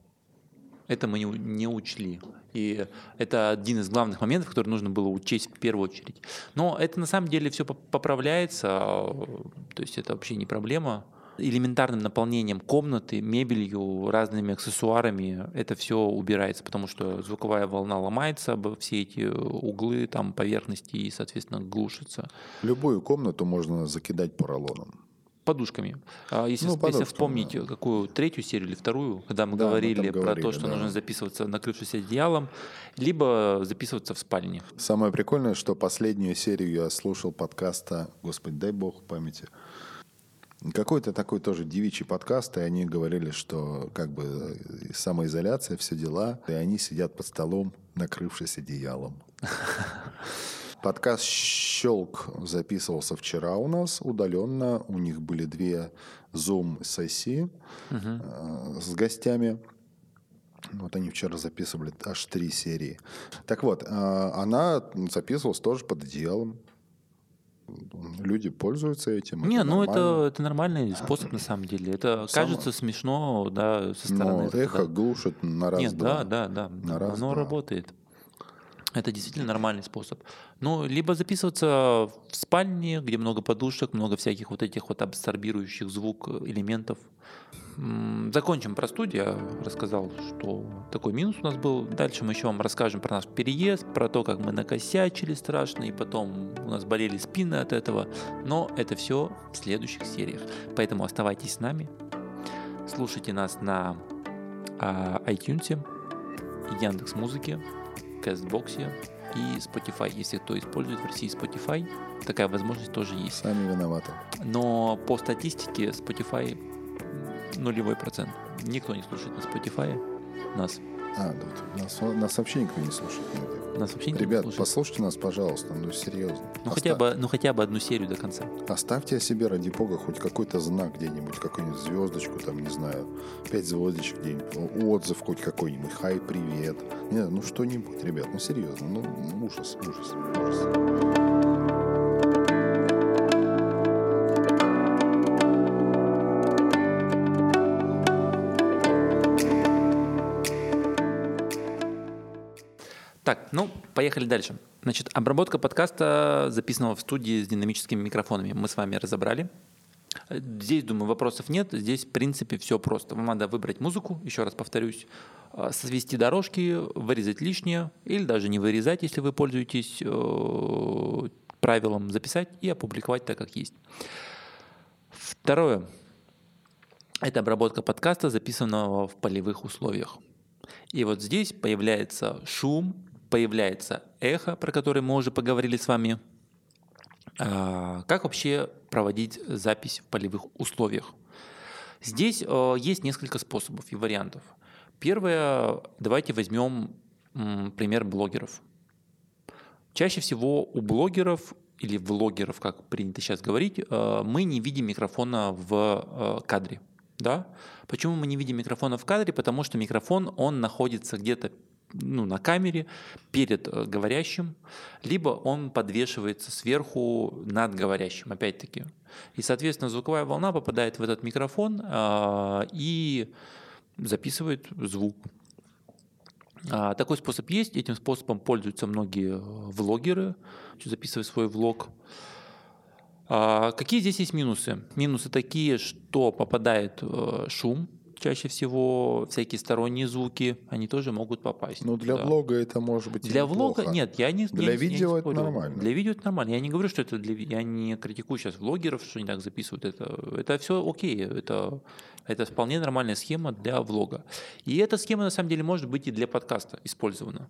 это мы не, учли. И это один из главных моментов, который нужно было учесть в первую очередь. Но это на самом деле все поправляется, а, то есть это вообще не проблема. Элементарным наполнением комнаты, мебелью, разными аксессуарами это все убирается, потому что звуковая волна ломается все эти углы, там, поверхности и, соответственно, глушится. Любую комнату можно закидать поролоном. Подушками. А Если, Ну, если подушками, вспомнить какую третью серию или вторую, когда мы Да, мы говорили там про говорили, то, что да. нужно записываться накрывшись одеялом, либо записываться в спальне. Самое прикольное, что последнюю серию я слушал подкаста, господи, дай бог памяти, Какой-то такой тоже девичий подкаст, и они говорили, что как бы э, самоизоляция, все дела, и они сидят под столом, накрывшись одеялом. Подкаст «Щелк» записывался вчера у нас удаленно. У них были две Zoom-сессии э, с гостями. Вот они вчера записывали аж три серии. Так вот, э, она записывалась тоже под одеялом. Люди пользуются этим. Не, ну это, нормально. это нормальный способ на самом деле. Это Само- кажется смешно, да, со стороны. Но это, эхо да. глушит на раз Нет, да, да, да. На раз, Оно два. работает. Это действительно нормальный способ. Ну, либо записываться в спальне, где много подушек, много всяких вот этих вот абсорбирующих звук элементов. М, Закончим про студию. Я рассказал, что такой минус у нас был. Дальше мы еще вам расскажем про наш переезд, про то, как мы накосячили страшно, и потом у нас болели спины от этого. Но это все в следующих сериях. Поэтому оставайтесь с нами. Слушайте нас на а, iTunes, Яндекс Кастбоксе и Spotify. Если кто использует в России Spotify, такая возможность тоже есть. Сами виноваты. Но по статистике Spotify нулевой процент. Никто не слушает на Spotify нас. А, да, вот нас, нас вообще никто не слушает. нет. Нас вообще никто не Ребят, слушает. послушайте нас, пожалуйста, ну серьезно. Ну, Оста- хотя бы, ну хотя бы одну серию до конца. Оставьте о себе, ради бога, хоть какой-то знак где-нибудь, какую-нибудь звездочку, там, не знаю, пять звездочек где-нибудь, отзыв хоть какой-нибудь, хай, привет. Не, ну что-нибудь, ребят, ну серьезно, ну ужас, ужас, ужас. Так, ну, поехали дальше. Значит, обработка подкаста, записанного в студии с динамическими микрофонами, мы с вами разобрали. Здесь, думаю, вопросов нет. Здесь, в принципе, все просто. Вам надо выбрать музыку, еще раз повторюсь, э, свести дорожки, вырезать лишнее, или даже не вырезать, если вы пользуетесь э, правилом записать и опубликовать так, как есть. Второе. Это обработка подкаста, записанного в полевых условиях. И вот здесь появляется шум, появляется эхо, про которое мы уже поговорили с вами. А, Как вообще проводить запись в полевых условиях? Здесь э, есть несколько способов и вариантов. Первое, давайте возьмем пример блогеров. Чаще всего у блогеров или влогеров, как принято сейчас говорить, э, мы не видим микрофона в э, кадре. Да? Почему мы не видим микрофона в кадре? Потому что микрофон, он находится где-то ну, на камере перед э, говорящим, либо он подвешивается сверху над говорящим, опять-таки. И, соответственно, звуковая волна попадает в этот микрофон э, и записывает звук. А, Такой способ есть, этим способом пользуются многие э, влогеры, записывая свой влог. А, Какие здесь есть минусы? Минусы такие, что попадает э, шум, чаще всего всякие сторонние звуки, они тоже могут попасть. Ну, для Да. влога это может быть Для влога неплохо. нет, я не Для я не- я не видео это спорю. нормально. Для видео это нормально. Я не говорю, что это для я не критикую сейчас влогеров, что они так записывают. Это это все окей, это это вполне нормальная схема для влога. И эта схема на самом деле может быть и для подкаста использована.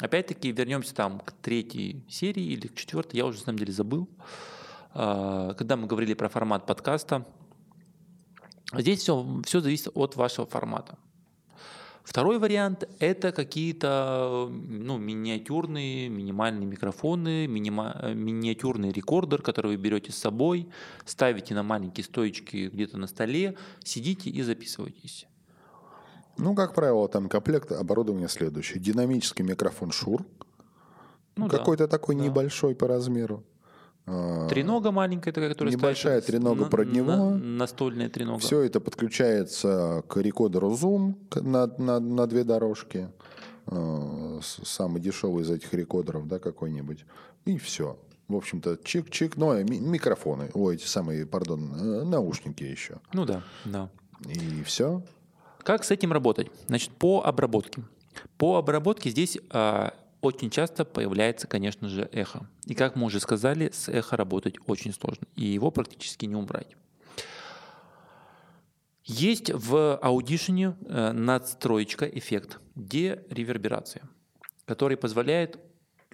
Опять-таки вернемся там к третьей серии или к четвертой, я уже на самом деле забыл. А, Когда мы говорили про формат подкаста, здесь все, все зависит от вашего формата. Второй вариант – это какие-то ну, миниатюрные, минимальные микрофоны, минима- миниатюрный рекордер, который вы берете с собой, ставите на маленькие стоечки где-то на столе, сидите и записываетесь. Ну, как правило, там комплект оборудования следующий. Динамический микрофон Шур, Ну да. какой-то такой да. небольшой по размеру. А, Тренога маленькая такая, которая Небольшая ставится тренога на- продневая. на- Настольная тренога. Все это подключается к рекордеру Zoom на, на, на две дорожки. С- Самый дешевый из этих рекордеров, да, какой-нибудь. И все. В общем-то, чик-чик. Ну, а ми- микрофоны. Ой, эти самые, пардон, э, наушники еще. Ну да, да. И все. Как с этим работать? Значит, по обработке. По обработке здесь а, очень часто появляется, конечно же, эхо. И как мы уже сказали, с эхо работать очень сложно. И его практически не убрать. Есть в Audition э, надстроечка эффект дереверберация, который позволяет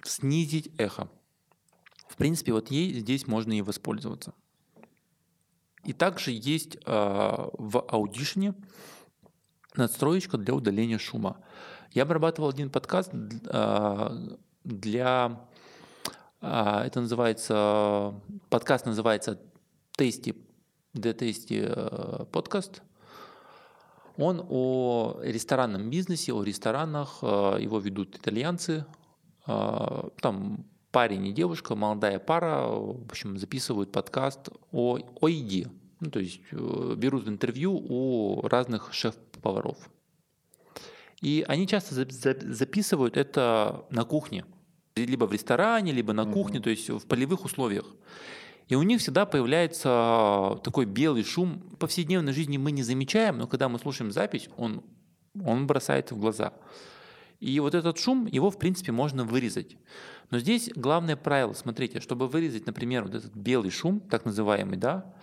снизить эхо. В принципе, вот ей здесь можно и воспользоваться. И также есть э, в Audition надстроечка для удаления шума. Я обрабатывал один подкаст э, для... Э, это называется... Подкаст называется «Тести», «The Tasty э, подкаст». Он о ресторанном бизнесе, о ресторанах. Э, его ведут итальянцы. Э, там парень и девушка, молодая пара, в общем, записывают подкаст о, о еде. Ну, то есть берут интервью у разных шеф-поваров. И они часто записывают это на кухне. Либо в ресторане, либо на кухне, то есть в полевых условиях. И у них всегда появляется такой белый шум. В повседневной жизни мы не замечаем, но когда мы слушаем запись, он, он бросается в глаза. И вот этот шум, его, в принципе, можно вырезать. Но здесь главное правило, смотрите, чтобы вырезать, например, вот этот белый шум, так называемый, да,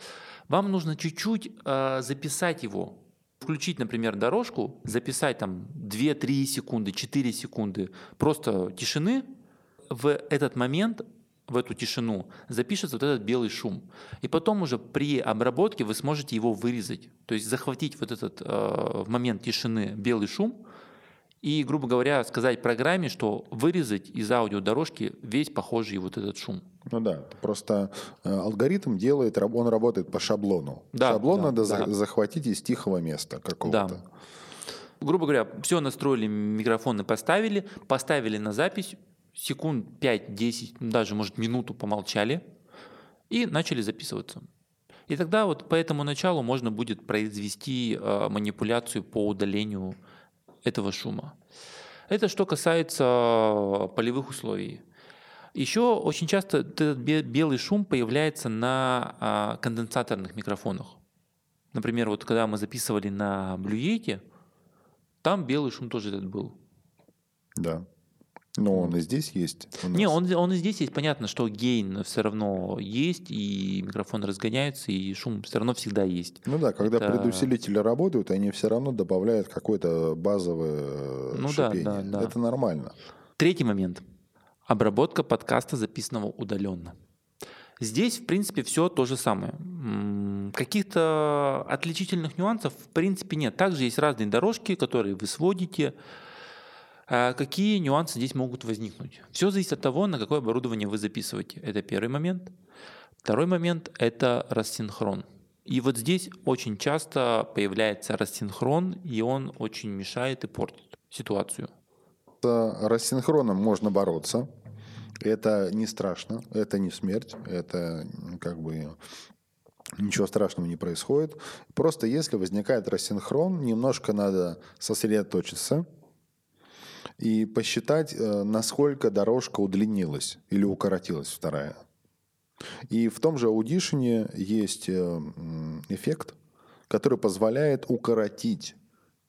вам нужно чуть-чуть э, записать его, включить, например, дорожку, записать там 2-3 секунды, 4 секунды просто тишины, в этот момент в эту тишину запишется вот этот белый шум. И потом уже при обработке вы сможете его вырезать. То есть захватить вот этот э, момент тишины белый шум и, грубо говоря, сказать программе, что вырезать из аудиодорожки весь похожий вот этот шум. Ну да, просто э, алгоритм делает, он работает по шаблону. Да, Шаблон да, надо да. захватить из тихого места какого-то. Да. Грубо говоря, все настроили, микрофоны поставили, поставили на запись, секунд 5-10, ну, даже, может, минуту помолчали и начали записываться. И тогда вот по этому началу можно будет произвести э, манипуляцию по удалению этого шума. Это что касается полевых условий. Еще очень часто этот белый шум появляется на а, конденсаторных микрофонах. Например, вот когда мы записывали на Blue там белый шум тоже этот был. Да. Но он и здесь есть. Не, он, он и здесь есть. Понятно, что гейн все равно есть, и микрофон разгоняется, и шум все равно всегда есть. Ну да, когда Это... предусилители работают, они все равно добавляют какое-то базовое э, ну, шипение. Да, да, да. Это нормально. Третий момент. Обработка подкаста, записанного удаленно. Здесь, в принципе, все то же самое. Каких-то отличительных нюансов, в принципе, нет. Также есть разные дорожки, которые вы сводите, а какие нюансы здесь могут возникнуть? Все зависит от того, на какое оборудование вы записываете. Это первый момент. Второй момент – это рассинхрон. И вот здесь очень часто появляется рассинхрон, и он очень мешает и портит ситуацию. С рассинхроном можно бороться. Это не страшно, это не смерть, это как бы ничего страшного не происходит. Просто если возникает рассинхрон, немножко надо сосредоточиться – и посчитать, э, насколько дорожка удлинилась или укоротилась вторая. И в том же аудишене есть э, эффект, который позволяет укоротить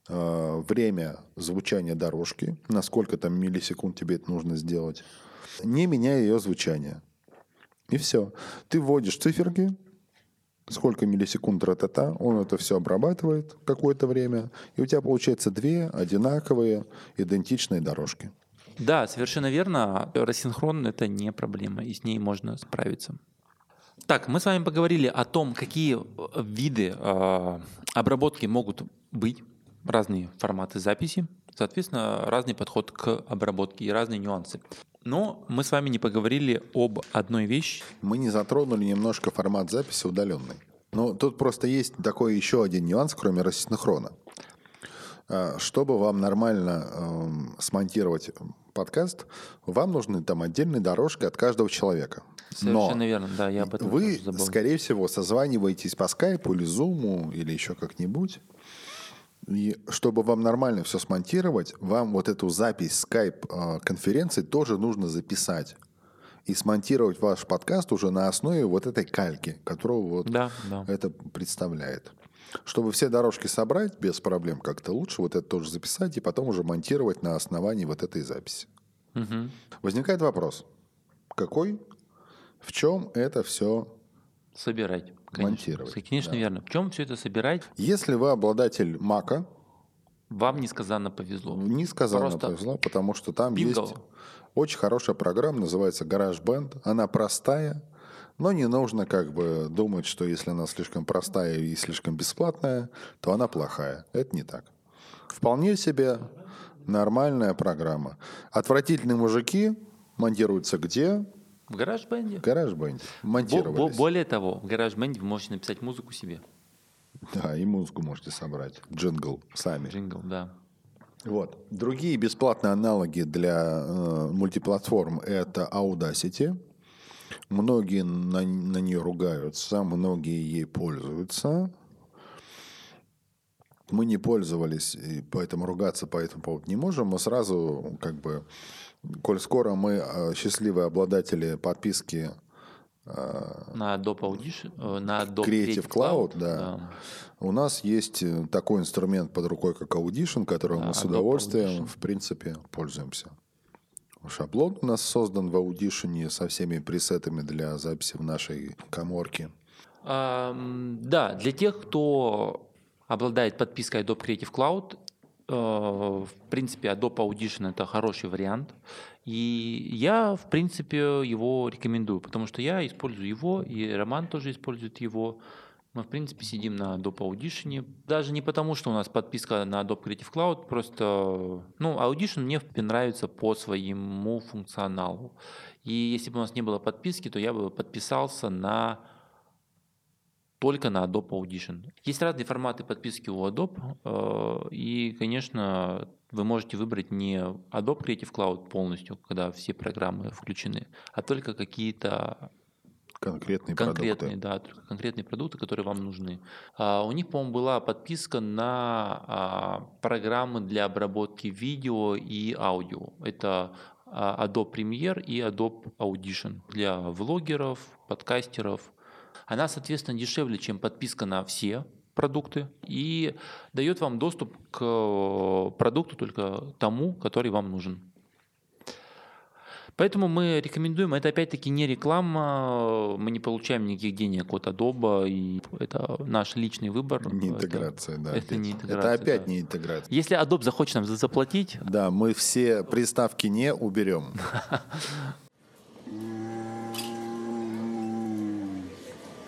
э, время звучания дорожки, на сколько там миллисекунд тебе это нужно сделать, не меняя ее звучание. И все. Ты вводишь циферки, сколько миллисекунд ратата, он это все обрабатывает какое-то время, и у тебя получается две одинаковые идентичные дорожки. Да, совершенно верно. Рассинхрон — это не проблема, и с ней можно справиться. Так, мы с вами поговорили о том, какие виды э, обработки могут быть, разные форматы записи, соответственно, разный подход к обработке и разные нюансы. Но мы с вами не поговорили об одной вещи. Мы не затронули немножко формат записи удаленный. Но тут просто есть такой еще один нюанс, кроме рассинхрона. А, чтобы вам нормально э, смонтировать подкаст, вам нужны там отдельные дорожки от каждого человека. Совершенно Но верно, да, я об этом Вы, скорее всего, созваниваетесь по скайпу или зуму или еще как-нибудь. И чтобы вам нормально все смонтировать, вам вот эту запись скайп-конференции тоже нужно записать. И смонтировать ваш подкаст уже на основе вот этой кальки, которую вот да, да. это представляет. Чтобы все дорожки собрать без проблем как-то лучше вот это тоже записать и потом уже монтировать на основании вот этой записи. Угу. Возникает вопрос. Какой, в чем это все собирать? Конечно. монтировать. Конечно, да. верно. В чем все это собирать? Если вы обладатель Мака, вам несказанно повезло. Несказанно Просто повезло, потому что там Бинго. есть очень хорошая программа, называется GarageBand. Она простая, Но не нужно как бы думать, что если она слишком простая и слишком бесплатная, то она плохая. Это не так. Вполне себе нормальная программа. Отвратительные мужики монтируются где? В GarageBand е. В. Бо- Монтировались. бо- более того, в GarageBand е вы можете написать музыку себе. Да, и музыку можете собрать. Джингл сами. Джингл, да. Вот. Другие бесплатные аналоги для э, мультиплатформ это Audacity. Многие на, на нее ругаются, многие ей пользуются. Мы не пользовались, и поэтому ругаться по этому поводу не можем. Мы сразу, как бы, коль скоро мы э, счастливые обладатели подписки На Adobe Audition, э, на Adobe Creative Cloud, да. У нас есть э, такой инструмент под рукой, как Audition, которым Да, мы с Adobe удовольствием, Audition. в принципе, пользуемся. Шаблон у нас создан в Audition со всеми пресетами для записи в нашей коморке. Ам, Да, для тех, кто обладает подпиской Adobe Creative Cloud, э, в принципе, Adobe Audition это хороший вариант. И я, в принципе, его рекомендую, потому что я использую его, и Роман тоже использует его. Мы, в принципе, сидим на Adobe Audition. Даже не потому, что у нас подписка на Adobe Creative Cloud, просто, ну, Audition мне нравится по своему функционалу. И если бы у нас не было подписки, то я бы подписался на только на Adobe Audition. Есть разные форматы подписки у Adobe, э, и, конечно, вы можете выбрать не Adobe Creative Cloud полностью, когда все программы включены, а только какие-то Конкретные, конкретные, продукты. да, только конкретные продукты, которые вам нужны. А, у них, по-моему, была подписка на а, программы для обработки видео и аудио. Это а, Adobe Premiere и Adobe Audition для влогеров, подкастеров. Она, соответственно, дешевле, чем подписка на все продукты и дает вам доступ к э, продукту только тому, который вам нужен. Поэтому мы рекомендуем, это опять-таки не реклама, мы не получаем никаких денег от Adobe, и это наш личный выбор. Не Это- интеграция, да. это опять. не Это интеграция, опять да. не интеграция. Если Adobe захочет нам за- заплатить, Да, мы все приставки не уберем.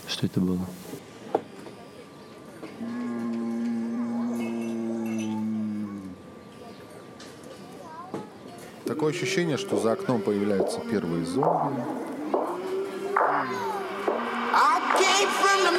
что это было? Такое ощущение, что за окном появляются первые зомби. I came from the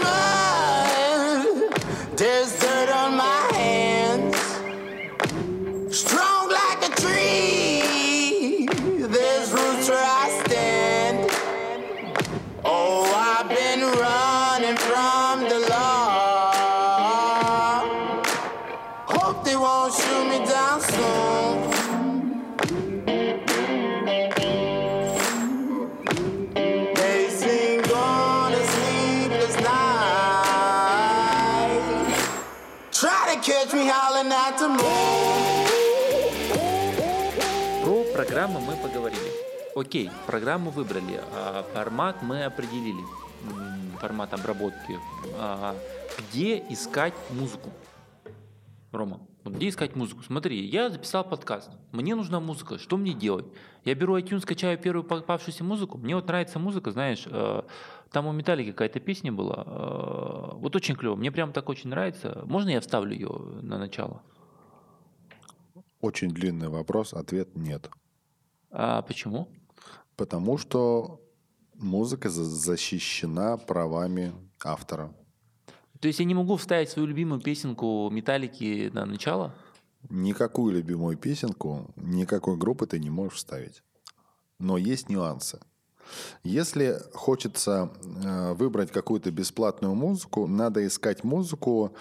Окей, программу выбрали, а формат мы определили, формат обработки. А где искать музыку? Рома, где искать музыку? Смотри, я записал подкаст, мне нужна музыка, что мне делать? Я беру iTunes, скачаю первую попавшуюся музыку, мне вот нравится музыка, знаешь, э, там у Металлики какая-то песня была, э, вот очень клево, мне прям так очень нравится. Можно я вставлю ее на начало? Очень длинный вопрос, ответ нет. А почему? Потому что музыка за- защищена правами автора. То есть я не могу вставить свою любимую песенку Металлики на начало? Никакую любимую песенку, никакой группы ты не можешь вставить. Но есть нюансы. Если хочется э, выбрать какую-то бесплатную музыку, надо искать музыку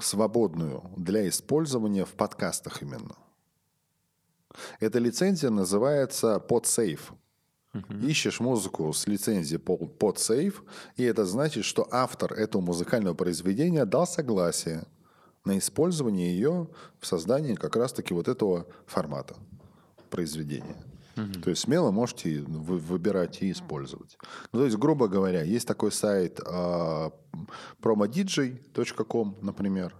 свободную для использования в подкастах именно. Эта лицензия называется PodSafe. Ищешь музыку с лицензией по- PodSafe, и это значит, что автор этого музыкального произведения дал согласие на использование ее в создании как раз-таки вот этого формата произведения. То есть смело можете вы- выбирать и использовать. Ну, то есть, грубо говоря, есть такой сайт а, promodj.com, например.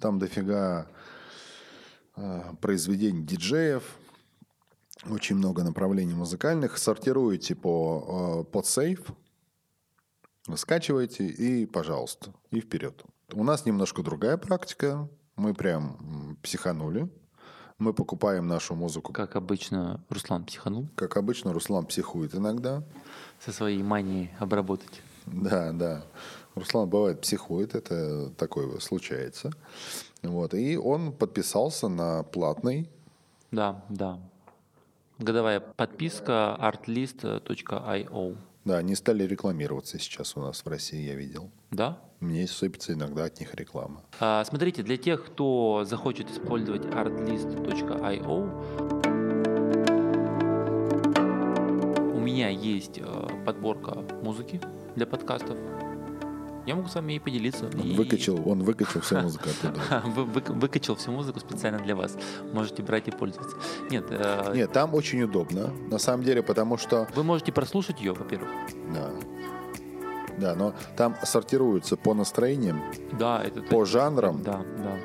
Там дофига а, произведений диджеев, очень много направлений музыкальных. Сортируете по, э, под сейф, Скачивайте и, пожалуйста, и вперед. У нас немножко другая практика. Мы прям психанули. Мы покупаем нашу музыку. Как обычно, Руслан психанул Как обычно, Руслан психует иногда. со своей манией обработать. Да, да. Руслан бывает психует, это такое случается. Вот. И он подписался на платный. Да, да. Годовая подписка artlist.io. Да, они стали рекламироваться сейчас у нас в России, я видел. Да? Мне сыпется иногда от них реклама. А, смотрите, для тех, кто захочет использовать artlist.io, у меня есть э, подборка музыки для подкастов. Я могу с вами и поделиться. Он И- выкачал, он выкачал всю музыку оттуда. Вы- вы- выкачал всю музыку специально для вас. Можете брать и пользоваться. Нет, э, Нет, там очень удобно, на самом деле, потому что, вы можете прослушать ее, во-первых. да, да, но там сортируются по настроениям, Да, это по жанрам. Да, да.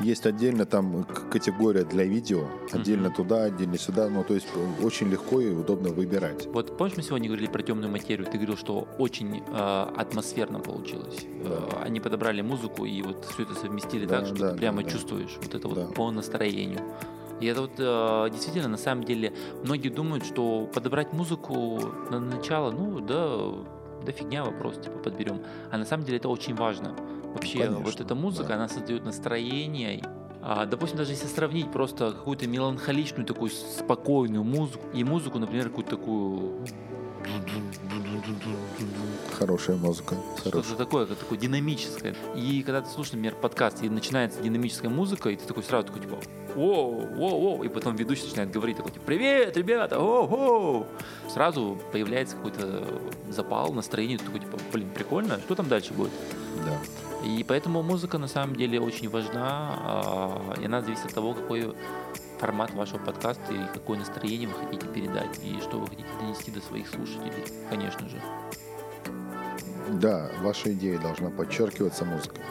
Есть отдельно там категория для видео, отдельно туда, отдельно сюда. Ну, то есть э, очень легко и удобно выбирать. Вот помнишь, мы сегодня говорили про темную материю? Ты говорил, что очень э, атмосферно получилось. Э, они подобрали музыку и вот все это совместили Да, так, что да, ты прямо да, да. чувствуешь вот это Да. вот по настроению. И это вот э, действительно, на самом деле, многие думают, что подобрать музыку на начало, ну да, да фигня вопрос, типа подберем. А на самом деле это очень важно. Вообще, конечно, вот эта музыка, да. она создает настроение. А, допустим, даже если сравнить просто какую-то меланхоличную такую спокойную музыку и музыку, например, какую-то такую Хорошая музыка. Что-то такое, как такое динамическое. И когда ты слушаешь, например, подкаст, и начинается динамическая музыка, и ты такой сразу такой, типа, воу, воу, воу, и потом ведущий начинает говорить такой, типа, привет, ребята, о Сразу появляется какой-то запал, настроение, ты такой, типа, блин, прикольно, что там дальше будет? Да. И поэтому музыка на самом деле очень важна, а, и она зависит от того, какой формат вашего подкаста и какое настроение вы хотите передать, и что вы хотите донести до своих слушателей, конечно же. Да, ваша идея должна подчеркиваться музыкой.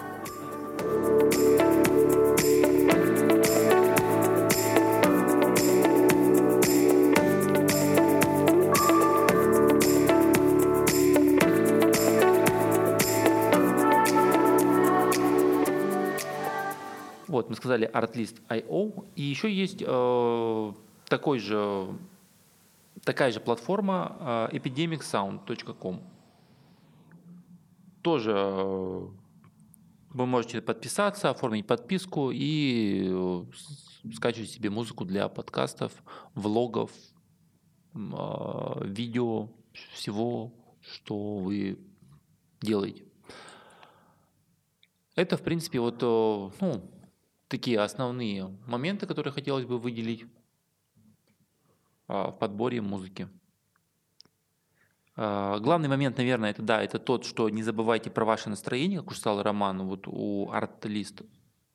Вот, мы сказали Artlist.io, и еще есть э, такой же, такая же платформа э, epidemicsound.com. Тоже э, вы можете подписаться, оформить подписку и э, скачивать себе музыку для подкастов, влогов, э, видео, всего, что вы делаете. Это, в принципе, вот, э, ну, такие основные моменты, которые хотелось бы выделить а, в подборе музыки. А, Главный момент, наверное, это да, это тот, что не забывайте про ваше настроение, как уж сказал Роман, вот у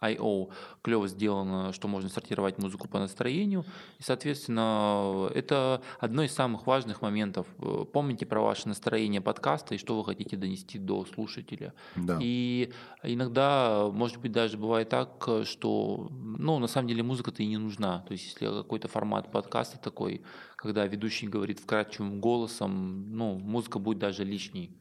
Artlist.io клево сделано, что можно сортировать музыку по настроению. И, соответственно, это одно из самых важных моментов. Э, Помните про ваше настроение подкаста и что вы хотите донести до слушателя. Да. И иногда, может быть, даже бывает так, что, ну, на самом деле музыка-то и не нужна. То есть, если какой-то формат подкаста такой, когда ведущий говорит вкрадчивым голосом, ну, музыка будет даже лишней.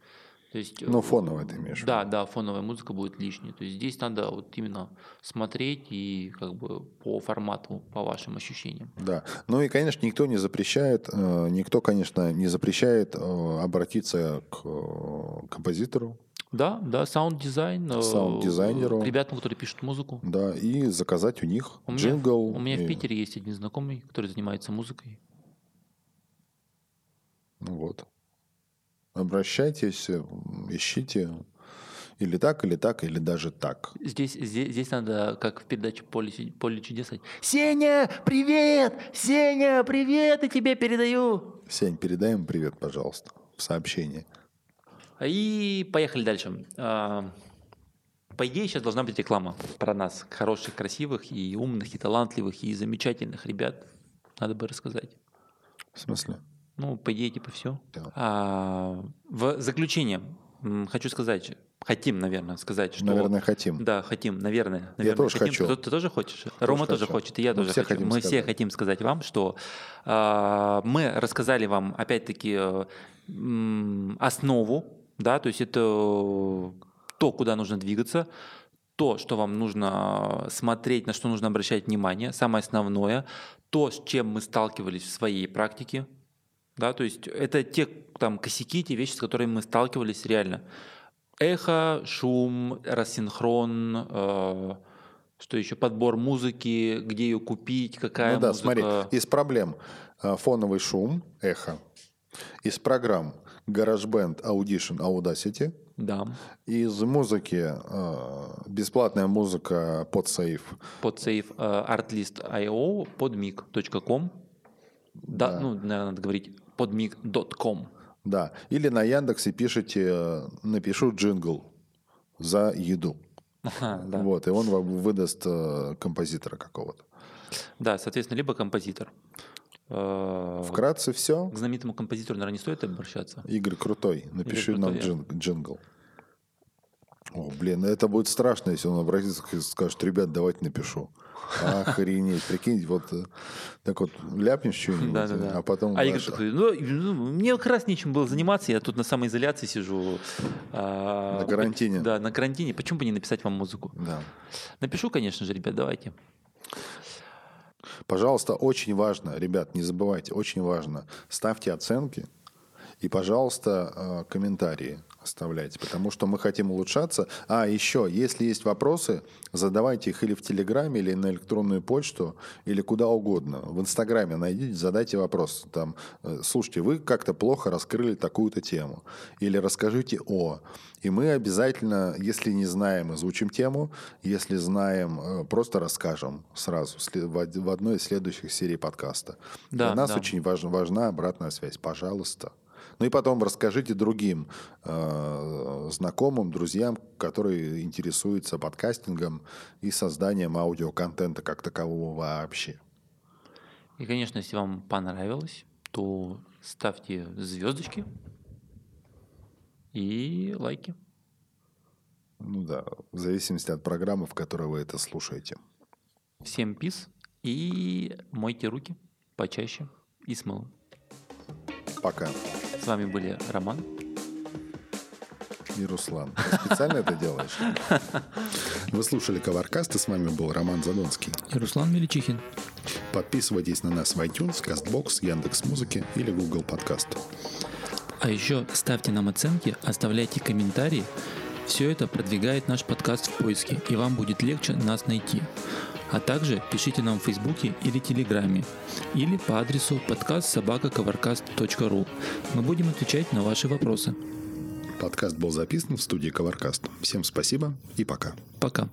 То есть, Ну, э, фоновая ты имеешь в Да, да, фоновая музыка будет лишней. То есть здесь надо вот именно смотреть и как бы по формату, по вашим ощущениям. Да. Ну и, конечно, никто не запрещает, э, никто, конечно, не запрещает э, обратиться к композитору, Да, да, саунд-дизайн. Саунд-дизайнеру. Ребятам, которые пишут музыку. да, и заказать у них У меня, джингл. у меня в и- Питере есть один знакомый, который занимается музыкой. Ну Вот. Обращайтесь, ищите или так, или так, или даже так. Здесь, здесь, здесь надо, как в передаче «Поле, «Поле чудес», сказать, «Сеня, привет! Сеня, привет, я тебе передаю!» Сень, передай им привет, пожалуйста, в сообщении. И поехали дальше. А, По идее, сейчас должна быть реклама про нас. Хороших, красивых и умных, и талантливых, и замечательных ребят. Надо бы рассказать. В смысле? Ну, по идее, типа все. Да. в заключение хочу сказать, хотим, наверное, сказать, что... Наверное, хотим. Да, хотим, наверное. наверное тоже хотим. хочу. Ты, ты тоже хочешь? Рома тоже хочу. хочет, и я Мы тоже все хочу. Мы все сказать. хотим сказать вам, что а, мы рассказали вам, опять-таки, э, основу Да, то есть это то, куда нужно двигаться, то, что вам нужно смотреть, на что нужно обращать внимание, самое основное, то, с чем мы сталкивались в своей практике, да, то есть это те там косяки, те вещи, с которыми мы сталкивались реально. Эхо, шум, рассинхрон, э, что еще, подбор музыки, где ее купить, какая ну да, музыка. смотри, из проблем э, фоновый шум, эхо, из программ GarageBand, Audition, Audacity, Да, из музыки э, бесплатная музыка под сейф. под сейф э, artlist.io, podmic.com. Да, Да. ну, наверное, надо говорить podmic.com. Да. Или на Яндексе пишите, э, напишу джингл за еду. Ага, да. Вот, и он вам выдаст э, композитора какого-то. да, соответственно, либо композитор. Э, Вкратце все. К знаменитому композитору, наверное, не стоит обращаться. Игорь Крутой, напиши Игорь нам джин- джингл. О, блин, это будет страшно, если он обратится и скажет, ребят, давайте напишу. Охренеть, прикинь, вот э, так вот ляпнешь что-нибудь, Да, да, да. а потом... А Игорь такой, ну, ну, мне как раз нечем было заниматься, я тут на самоизоляции сижу. а, На карантине. Да, на карантине. Почему бы не написать вам музыку? Да. Напишу, конечно же, ребят, давайте. Пожалуйста, очень важно, ребят, не забывайте, очень важно, ставьте оценки и, пожалуйста, э, комментарии оставляйте, потому что мы хотим улучшаться. А еще, если есть вопросы, задавайте их или в Телеграме, или на электронную почту, или куда угодно. В Инстаграме найдите, задайте вопрос. Там, э, слушайте, вы как-то плохо раскрыли такую-то тему. Или расскажите о. И мы обязательно, если не знаем, изучим тему. Если знаем, э, просто расскажем сразу в од- в одной из следующих серий подкаста. Да, Для нас да. очень важ- важна обратная связь. Пожалуйста. Ну и потом расскажите другим э, знакомым, друзьям, которые интересуются подкастингом и созданием аудиоконтента как такового вообще. И, конечно, если вам понравилось, то ставьте звездочки и лайки. Ну да, в зависимости от программы, в которой вы это слушаете. Всем пис и мойте руки почаще и с мылом. Пока. С вами были Роман. И Руслан. Ты специально это делаешь? Вы слушали Коваркаст, и с вами был Роман Задонский. И Руслан Меличихин. Подписывайтесь на нас в iTunes, CastBox, Яндекс.Музыки или Google Подкаст. А еще ставьте нам оценки, оставляйте комментарии. Все это продвигает наш подкаст в поиске, и вам будет легче нас найти. А также пишите нам в Фейсбуке или Телеграме, или по адресу подкаст собакаковаркаст.ру. Мы будем отвечать на ваши вопросы. Подкаст был записан в студии Коваркаст. Всем спасибо и пока. Пока.